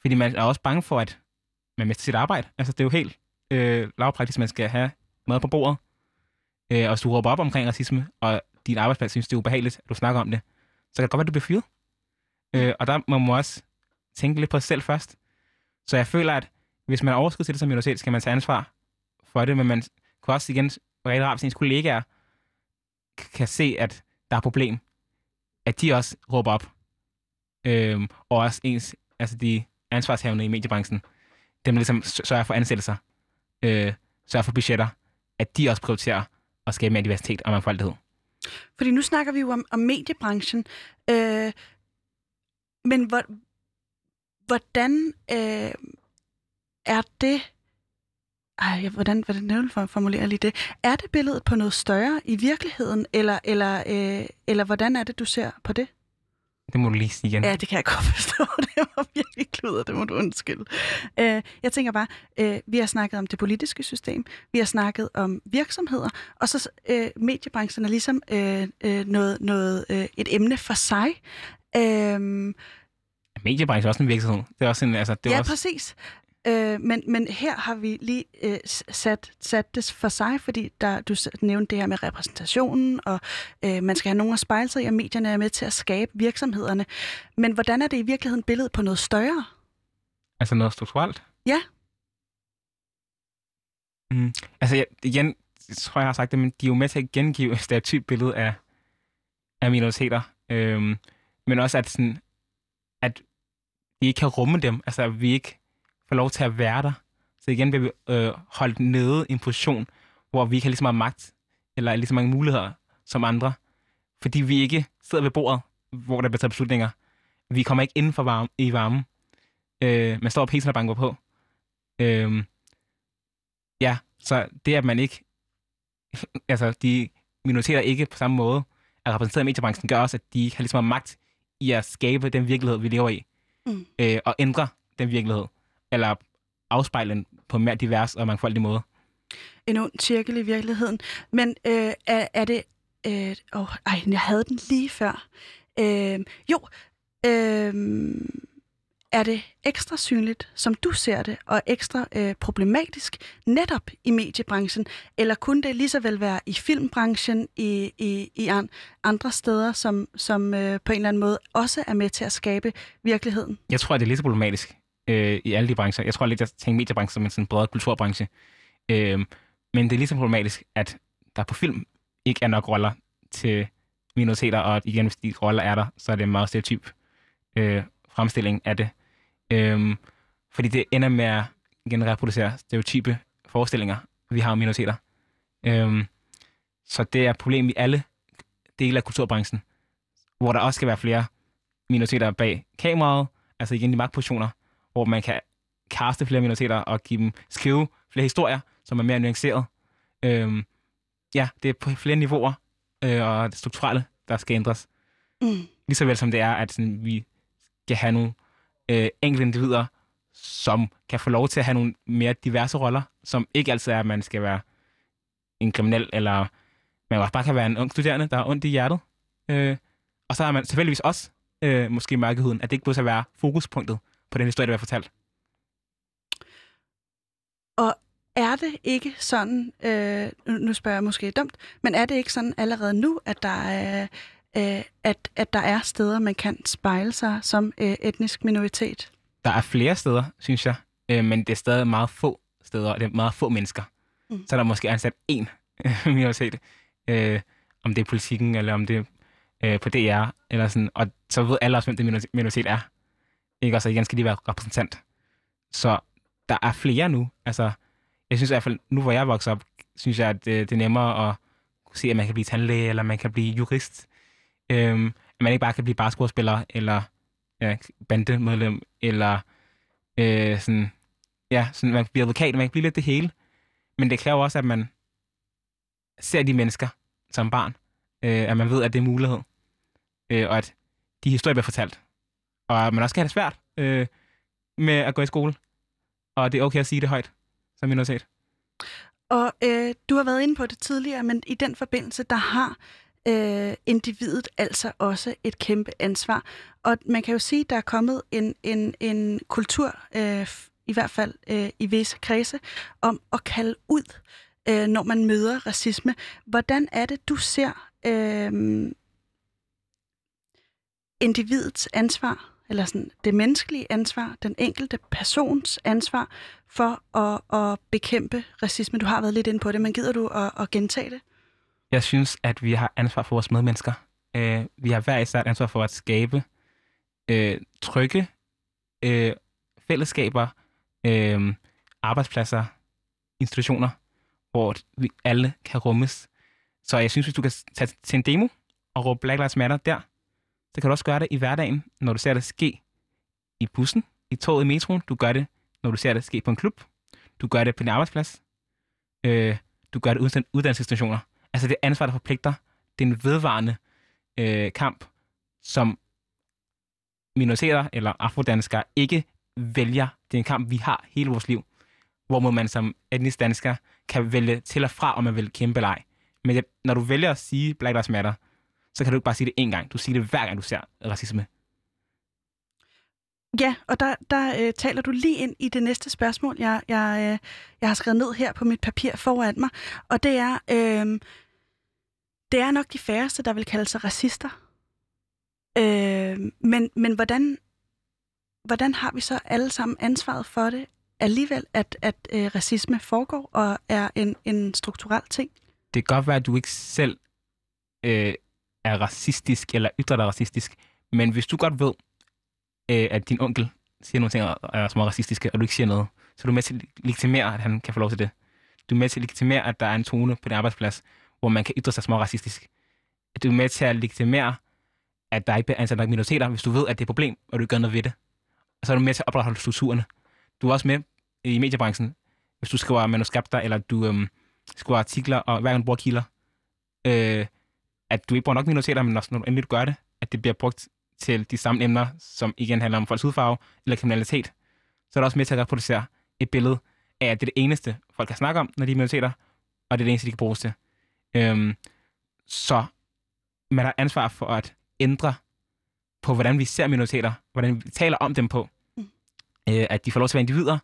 fordi man er også bange for, at man mister sit arbejde. Altså, det er jo helt øh, lavpraktisk, man skal have mad på bordet. Øh, og hvis du råber op omkring racisme, og din arbejdsplads synes, det er ubehageligt, at du snakker om det, så kan det godt være, at du bliver fyret. Øh, og der må man også tænke lidt på sig selv først. Så jeg føler, at hvis man er overskud til det som minoritet, skal man tage ansvar for det, men man kan også igen rigtig rart, hvis ens kollegaer kan se, at der er et problem, at de også råber op. Øhm, og også ens, altså de ansvarshavende i mediebranchen, dem der ligesom sørger for ansættelser, øh, sørger for budgetter, at de også prioriterer at skabe mere diversitet og mangfoldighed. Fordi nu snakker vi jo om, om mediebranchen. Øh, men hvor, hvordan øh, er det... Ej, hvordan, hvordan vil for- formulere lige det? Er det billedet på noget større i virkeligheden, eller, eller, øh, eller hvordan er det, du ser på det? Det må du lige sige igen. Ja, det kan jeg godt <laughs> forstå. Det var virkelig kluder, det må du undskylde. Øh, jeg tænker bare, øh, vi har snakket om det politiske system, vi har snakket om virksomheder, og så øh, mediebranchen er ligesom øh, øh, noget, noget, øh, et emne for sig. Øh, Mediebranchen er også en virksomhed. Det er også en, altså, det er ja, også, præcis. Øh, men, men her har vi lige øh, sat, sat det for sig, fordi der, du nævnte det her med repræsentationen, og øh, man skal have nogen at spejle sig i, og medierne er med til at skabe virksomhederne. Men hvordan er det i virkeligheden billedet på noget større? altså noget strukturelt. Ja. Mm. Altså, jeg, igen, jeg tror, jeg har sagt det, men de er jo med til at gengive et stereotyp billede af, af minoriteter. Øhm, men også, at, sådan, at vi ikke kan rumme dem. Altså, at vi ikke får lov til at være der. Så igen bliver vi øh, holdt nede i en position, hvor vi ikke har lige så meget magt, eller lige så mange muligheder som andre. Fordi vi ikke sidder ved bordet, hvor der bliver taget beslutninger. Vi kommer ikke inden for varme, i varmen. Øh, man står på pisen og banker på. Øh, ja, så det, at man ikke... <laughs> altså, de minoriteter ikke på samme måde er repræsenteret i mediebranchen, gør også, at de ikke har lige så meget magt i at skabe den virkelighed, vi lever i. Mm. Øh, og ændre den virkelighed. Eller afspejle på mere divers og mangfoldig måde. En ond cirkel i virkeligheden. Men øh, er, er det... Øh, oh, ej, jeg havde den lige før. Øh, jo, øh, er det ekstra synligt, som du ser det, og ekstra øh, problematisk netop i mediebranchen? Eller kunne det lige så vel være i filmbranchen, i, i, i an, andre steder, som, som øh, på en eller anden måde også er med til at skabe virkeligheden? Jeg tror, at det er lige så problematisk øh, i alle de brancher. Jeg tror lidt, jeg tænker mediebranchen som en sådan bredere kulturbranche. Øh, men det er lige så problematisk, at der på film ikke er nok roller til minoriteter, og igen, hvis de roller er der, så er det en meget stereotyp øh, fremstilling af det. Øh, fordi det ender med at igen reproducere stereotype forestillinger, vi har om minoriteter. Øh, så det er et problem i alle dele af kulturbranchen, hvor der også skal være flere minoriteter bag kameraet, altså igen de magtpositioner, hvor man kan kaste flere minoriteter og give dem skrive flere historier, som er mere nuanceret. Øhm, ja, det er på flere niveauer, øh, og det strukturelle, der skal ændres. Mm. Lige så vel som det er, at sådan, vi skal have nogle øh, enkelte individer, som kan få lov til at have nogle mere diverse roller, som ikke altid er, at man skal være en kriminel, eller man også bare kan være en ung studerende, der er ondt i hjertet. Øh, og så er man selvfølgelig også øh, måske mørkehuden, at det ikke burde være fokuspunktet på den historie, der bliver fortalt. Er det ikke sådan, øh, nu- spørger jeg måske dumt, men er det ikke sådan allerede nu, at der er, øh, at, at der er steder, man kan spejle sig som øh, etnisk minoritet? Der er flere steder, synes jeg, øh, men det er stadig meget få steder, og det er meget få mennesker. Mm. Så er der måske ansat én <laughs> minoritet, øh, om det er politikken, eller om det er øh, på DR, eller sådan, og så ved alle også, hvem det minoritet er. Ikke? Og så igen skal de være repræsentant. Så der er flere nu. Altså, jeg synes i hvert fald, nu hvor jeg vokser op, synes jeg, at det, det er nemmere at kunne se, at man kan blive tandlæge, eller man kan blive jurist. Øhm, at man ikke bare kan blive basketballspiller, eller ja, bandemedlem, eller øh, sådan, ja, sådan, man kan blive advokat, man kan blive lidt det hele. Men det kræver også, at man ser de mennesker som barn, øh, at man ved, at det er mulighed, øh, og at de historier bliver fortalt. Og man også skal have det svært. Øh, med at gå i skole. Og det er okay at sige det højt, som minoritet. Og øh, du har været inde på det tidligere, men i den forbindelse, der har øh, individet altså også et kæmpe ansvar. Og man kan jo sige, at der er kommet en, en, en kultur, øh, i hvert fald øh, i visse kredse, om at kalde ud, øh, når man møder racisme. Hvordan er det, du ser øh, individets ansvar, eller sådan det menneskelige ansvar, den enkelte persons ansvar for at, at bekæmpe racisme? Du har været lidt inde på det, men gider du at, at gentage det? Jeg synes, at vi har ansvar for vores medmennesker. Øh, vi har hver især et ansvar for at skabe øh, trygge øh, fællesskaber, øh, arbejdspladser, institutioner, hvor vi alle kan rummes. Så jeg synes, hvis du kan tage til en demo og råbe Black Lives Matter der, så kan du også gøre det i hverdagen, når du ser det ske i bussen, i toget, i metroen. Du gør det, når du ser det ske på en klub. Du gør det på din arbejdsplads. Øh, du gør det uden uddannelsesinstitutioner. Altså det ansvar, der forpligter. Det er en vedvarende øh, kamp, som minoriteter eller afrodanskere ikke vælger. Det er en kamp, vi har hele vores liv. Hvor man som etnisk dansker kan vælge til og fra, om man vil kæmpe eller ej. Men når du vælger at sige Black Lives Matter, så kan du ikke bare sige det én gang. Du siger det hver gang, du ser racisme. Ja, og der, der øh, taler du lige ind i det næste spørgsmål, jeg, jeg, øh, jeg har skrevet ned her på mit papir foran mig. Og det er, øh, det er nok de færreste, der vil kalde sig racister. Øh, men men hvordan, hvordan har vi så alle sammen ansvaret for det alligevel, at, at øh, racisme foregår og er en, en strukturel ting? Det kan godt være, at du ikke selv øh, er racistisk eller ytrer dig racistisk, men hvis du godt ved, øh, at din onkel siger nogle ting, er, som er racistiske, og du ikke siger noget, så er du med til at legitimere, at han kan få lov til det. Du er med til at legitimere, at der er en tone på din arbejdsplads, hvor man kan ytre sig små racistisk. Du er med til at legitimere, at der ikke bliver ansat nok minoriteter, hvis du ved, at det er et problem, og du ikke gør noget ved det. Og så er du med til at opretholde strukturerne. Du er også med i mediebranchen, hvis du skriver manuskripter, eller du øhm, skriver artikler, og hver gang du bruger kilder, øh, at du ikke bruger nok minoriteter, men også når du endelig gør det, at det bliver brugt til de samme emner, som igen handler om folks hudfarve eller kriminalitet, så er det også med til at reproducere et billede af, at det er det eneste, folk kan snakke om, når de er minoriteter, og det er det eneste, de kan bruges til. Øhm, så man har ansvar for at ændre på, hvordan vi ser minoriteter, hvordan vi taler om dem på, mm. øh, at de får lov til at være individer,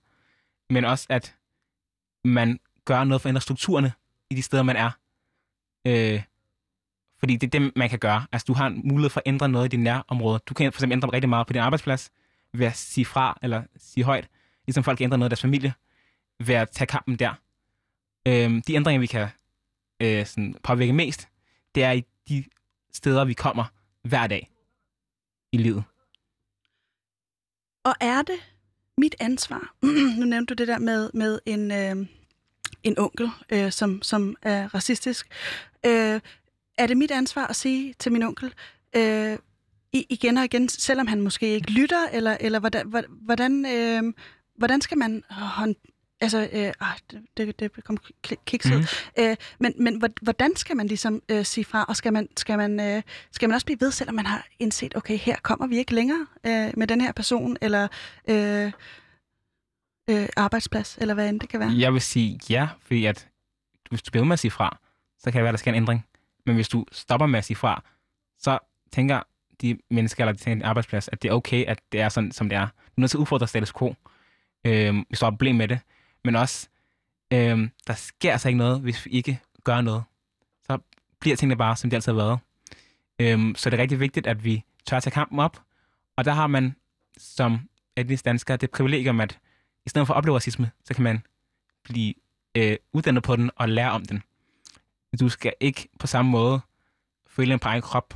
men også at man gør noget for at ændre strukturerne i de steder, man er. Øh, fordi det er det, man kan gøre. Altså, du har en mulighed for at ændre noget i din nærområde. Du kan for eksempel ændre rigtig meget på din arbejdsplads ved at sige fra eller sige højt. Ligesom folk kan ændre noget i deres familie ved at tage kampen der. Øhm, de ændringer, vi kan øh, sådan påvirke mest, det er i de steder, vi kommer hver dag i livet. Og er det mit ansvar? <clears throat> nu nævnte du det der med, med en, øh, en onkel, øh, som, som er racistisk. Øh, er det mit ansvar at sige til min onkel, øh, igen og igen, selvom han måske ikke lytter, eller, eller hvordan, hvordan, øh, hvordan skal man hånd, Altså, øh, det, det, det kom kiks ud. Mm. Øh, men, men hvordan skal man ligesom øh, sige fra, og skal man, skal, man, øh, skal man også blive ved, selvom man har indset, okay, her kommer vi ikke længere øh, med den her person, eller øh, øh, arbejdsplads, eller hvad end det kan være? Jeg vil sige ja, fordi at hvis du bliver med at sige fra, så kan det være, at der sker en ændring. Men hvis du stopper med at sige fra, så tænker de mennesker, eller de tænker din arbejdsplads, at det er okay, at det er sådan, som det er. Du er nødt til at udfordre status quo, øh, hvis du har et problem med det. Men også, øh, der sker altså ikke noget, hvis vi ikke gør noget. Så bliver tingene bare, som de altid har været. Øh, så det er rigtig vigtigt, at vi tør at tage kampen op. Og der har man som etnisk dansker det privilegium, at i stedet for at opleve racisme, så kan man blive øh, uddannet på den og lære om den. Du skal ikke på samme måde føle en på egen krop.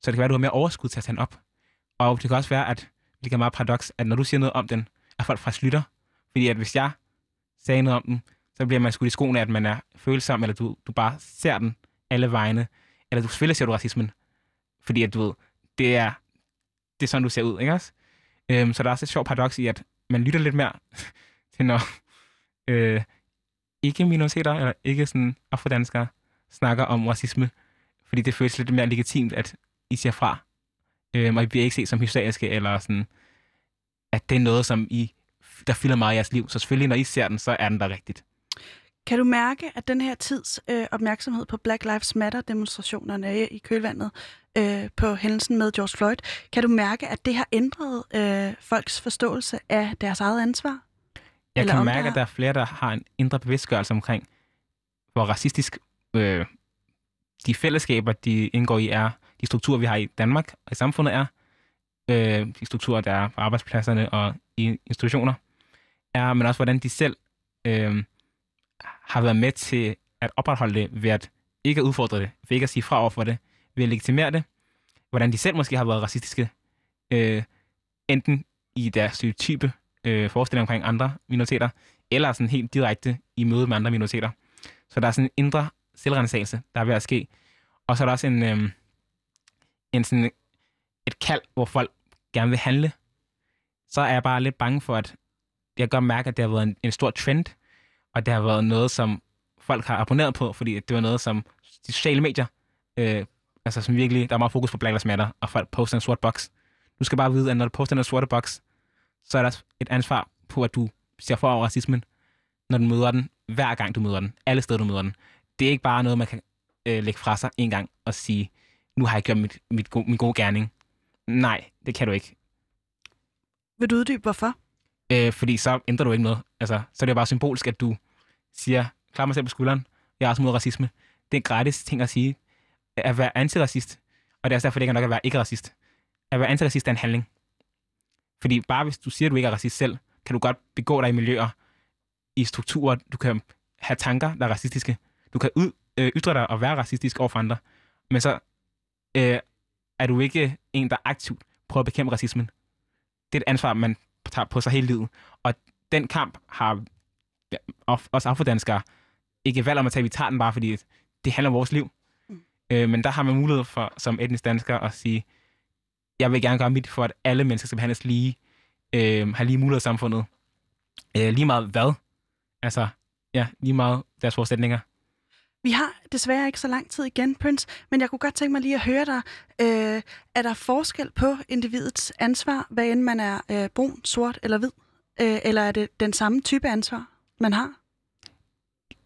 Så det kan være, at du har mere overskud til at tage den op. Og det kan også være, at det kan meget paradoks, at når du siger noget om den, at folk faktisk lytter. Fordi at hvis jeg sagde noget om den, så bliver man skudt i skoene, at man er følsom, eller du, du bare ser den alle vegne. Eller du selvfølgelig ser du racismen. Fordi at du ved, det er, det er sådan, du ser ud, ikke også? Øhm, så der er også et sjovt paradoks i, at man lytter lidt mere <laughs> til når øh, ikke minoriteter, eller ikke sådan afrodanskere, snakker om racisme, fordi det føles lidt mere legitimt, at I siger fra. Øhm, og I bliver ikke set som hysteriske, eller sådan, at det er noget, som I der fylder meget i jeres liv. Så selvfølgelig, når I ser den, så er den der rigtigt. Kan du mærke, at den her tids øh, opmærksomhed på Black Lives Matter-demonstrationerne i kølvandet øh, på hændelsen med George Floyd, kan du mærke, at det har ændret øh, folks forståelse af deres eget ansvar? Jeg Eller kan mærke, der- at der er flere, der har en indre bevidstgørelse omkring, hvor racistisk øh, de fællesskaber, de indgår i, er. De strukturer, vi har i Danmark og i samfundet er. Øh, de strukturer, der er på arbejdspladserne og i institutioner er, men også hvordan de selv øh, har været med til at opretholde det ved at ikke at udfordre det, ved ikke at sige fra over for det, ved at legitimere det. Hvordan de selv måske har været racistiske, øh, enten i deres stereotype øh, forestilling omkring andre minoriteter, eller sådan helt direkte i møde med andre minoriteter. Så der er sådan en indre selvrensagelse, der er ved at ske. Og så er der også en, øh, en sådan et kald, hvor folk gerne vil handle. Så er jeg bare lidt bange for, at jeg kan godt mærke, at det har været en, en stor trend, og det har været noget, som folk har abonneret på, fordi det var noget, som de sociale medier, øh, altså som virkelig, der er meget fokus på Black Lives Matter, og folk poster en sort boks. Du skal bare vide, at når du poster en sorte boks, så er der et ansvar på, at du ser for over racismen, når du møder den, hver gang du møder den, alle steder du møder den. Det er ikke bare noget, man kan øh, lægge fra sig en gang og sige, nu har jeg gjort mit, mit go- min gode gerning. Nej, det kan du ikke. Vil du uddybe, hvorfor? Øh, fordi så ændrer du ikke noget. Altså, så er det jo bare symbolsk, at du siger, klar mig selv på skulderen, jeg er også mod racisme. Det er en gratis ting at sige. At være antiracist, og det er også derfor, det ikke er nok at være ikke-racist. At være antiracist er en handling. Fordi bare hvis du siger, at du ikke er racist selv, kan du godt begå dig i miljøer, i strukturer, du kan have tanker, der er racistiske. Du kan ud, øh, ytre dig og være racistisk over for andre. Men så øh, er du ikke en, der aktivt prøver at bekæmpe racismen. Det er et ansvar, man tager på sig hele livet. Og den kamp har ja, os afrodanskere ikke valgt om at tage. Vi tager den bare, fordi det handler om vores liv. Mm. Øh, men der har man mulighed for, som etnisk dansker, at sige, jeg vil gerne gøre mit for, at alle mennesker skal behandles lige, øh, have lige muligheder i samfundet. Øh, lige meget hvad? Altså, ja, lige meget deres forudsætninger. Vi har desværre ikke så lang tid igen, Prince, men jeg kunne godt tænke mig lige at høre dig. Øh, er der forskel på individets ansvar, hvad end man er øh, brun, sort eller hvid? Øh, eller er det den samme type ansvar, man har?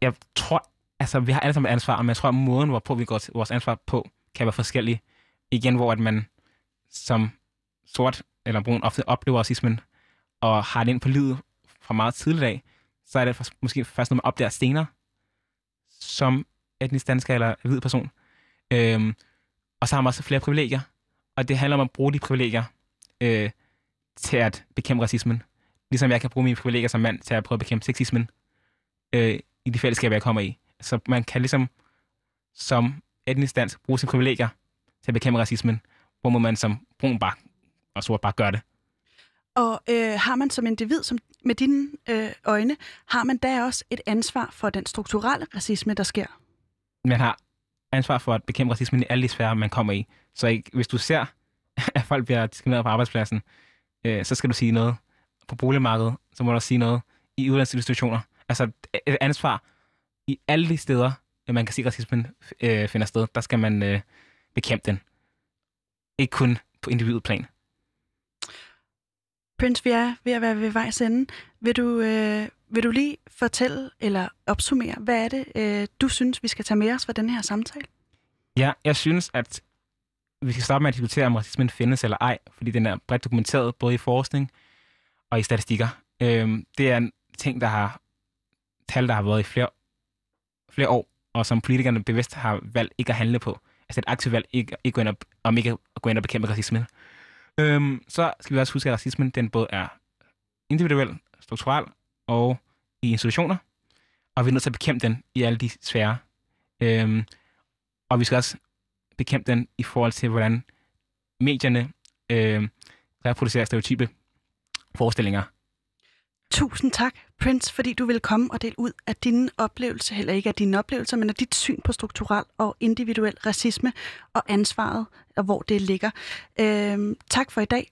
jeg tror, altså vi har alle sammen ansvar, men jeg tror, at måden, hvorpå vi går til vores ansvar på, kan være forskellig. Igen, hvor at man som sort eller brun ofte oplever racismen, og har det ind på livet fra meget tidligt af, så er det måske først, når man opdager senere, som etnisk dansker eller hvid person. Øhm, og så har man også flere privilegier, og det handler om at bruge de privilegier øh, til at bekæmpe racismen. Ligesom jeg kan bruge mine privilegier som mand til at prøve at bekæmpe sexismen. Øh, i de fællesskaber, jeg kommer i. Så man kan ligesom som etnisk dansk bruge sine privilegier til at bekæmpe racismen, hvor må man som brun bare og sort bare gøre det. Og øh, har man som individ, som med dine øh, øjne, har man da også et ansvar for den strukturelle racisme, der sker? Man har ansvar for at bekæmpe racismen i alle de sfærer, man kommer i. Så ikke, hvis du ser, <laughs> at folk bliver diskrimineret på arbejdspladsen, øh, så skal du sige noget. På boligmarkedet, så må du også sige noget. I uddannelsesinstitutioner. Altså et ansvar i alle de steder, at man kan se, at racismen øh, finder sted, der skal man øh, bekæmpe den. Ikke kun på individplan. Prince, vi er ved at være ved vejs ende. Vil du, øh, vil du lige fortælle eller opsummere, hvad er det, øh, du synes, vi skal tage med os fra den her samtale? Ja, jeg synes, at vi skal starte med at diskutere, om racismen findes eller ej, fordi den er bredt dokumenteret, både i forskning og i statistikker. Øhm, det er en ting, der har tal, der har været i flere, flere år, og som politikerne bevidst har valgt ikke at handle på. Altså et aktivt valg ikke, ikke gå ind og, om ikke at gå ind og bekæmpe racismen. Øhm, så skal vi også huske, at racismen den både er individuel, strukturel og i institutioner, og vi er nødt til at bekæmpe den i alle de sfære. Øhm, og vi skal også bekæmpe den i forhold til, hvordan medierne øh, reproducerer stereotype forestillinger. Tusind tak, Prince, fordi du vil komme og dele ud af dine oplevelser, eller ikke af dine oplevelser, men af dit syn på strukturel og individuel racisme og ansvaret, og hvor det ligger. Øhm, tak for i dag,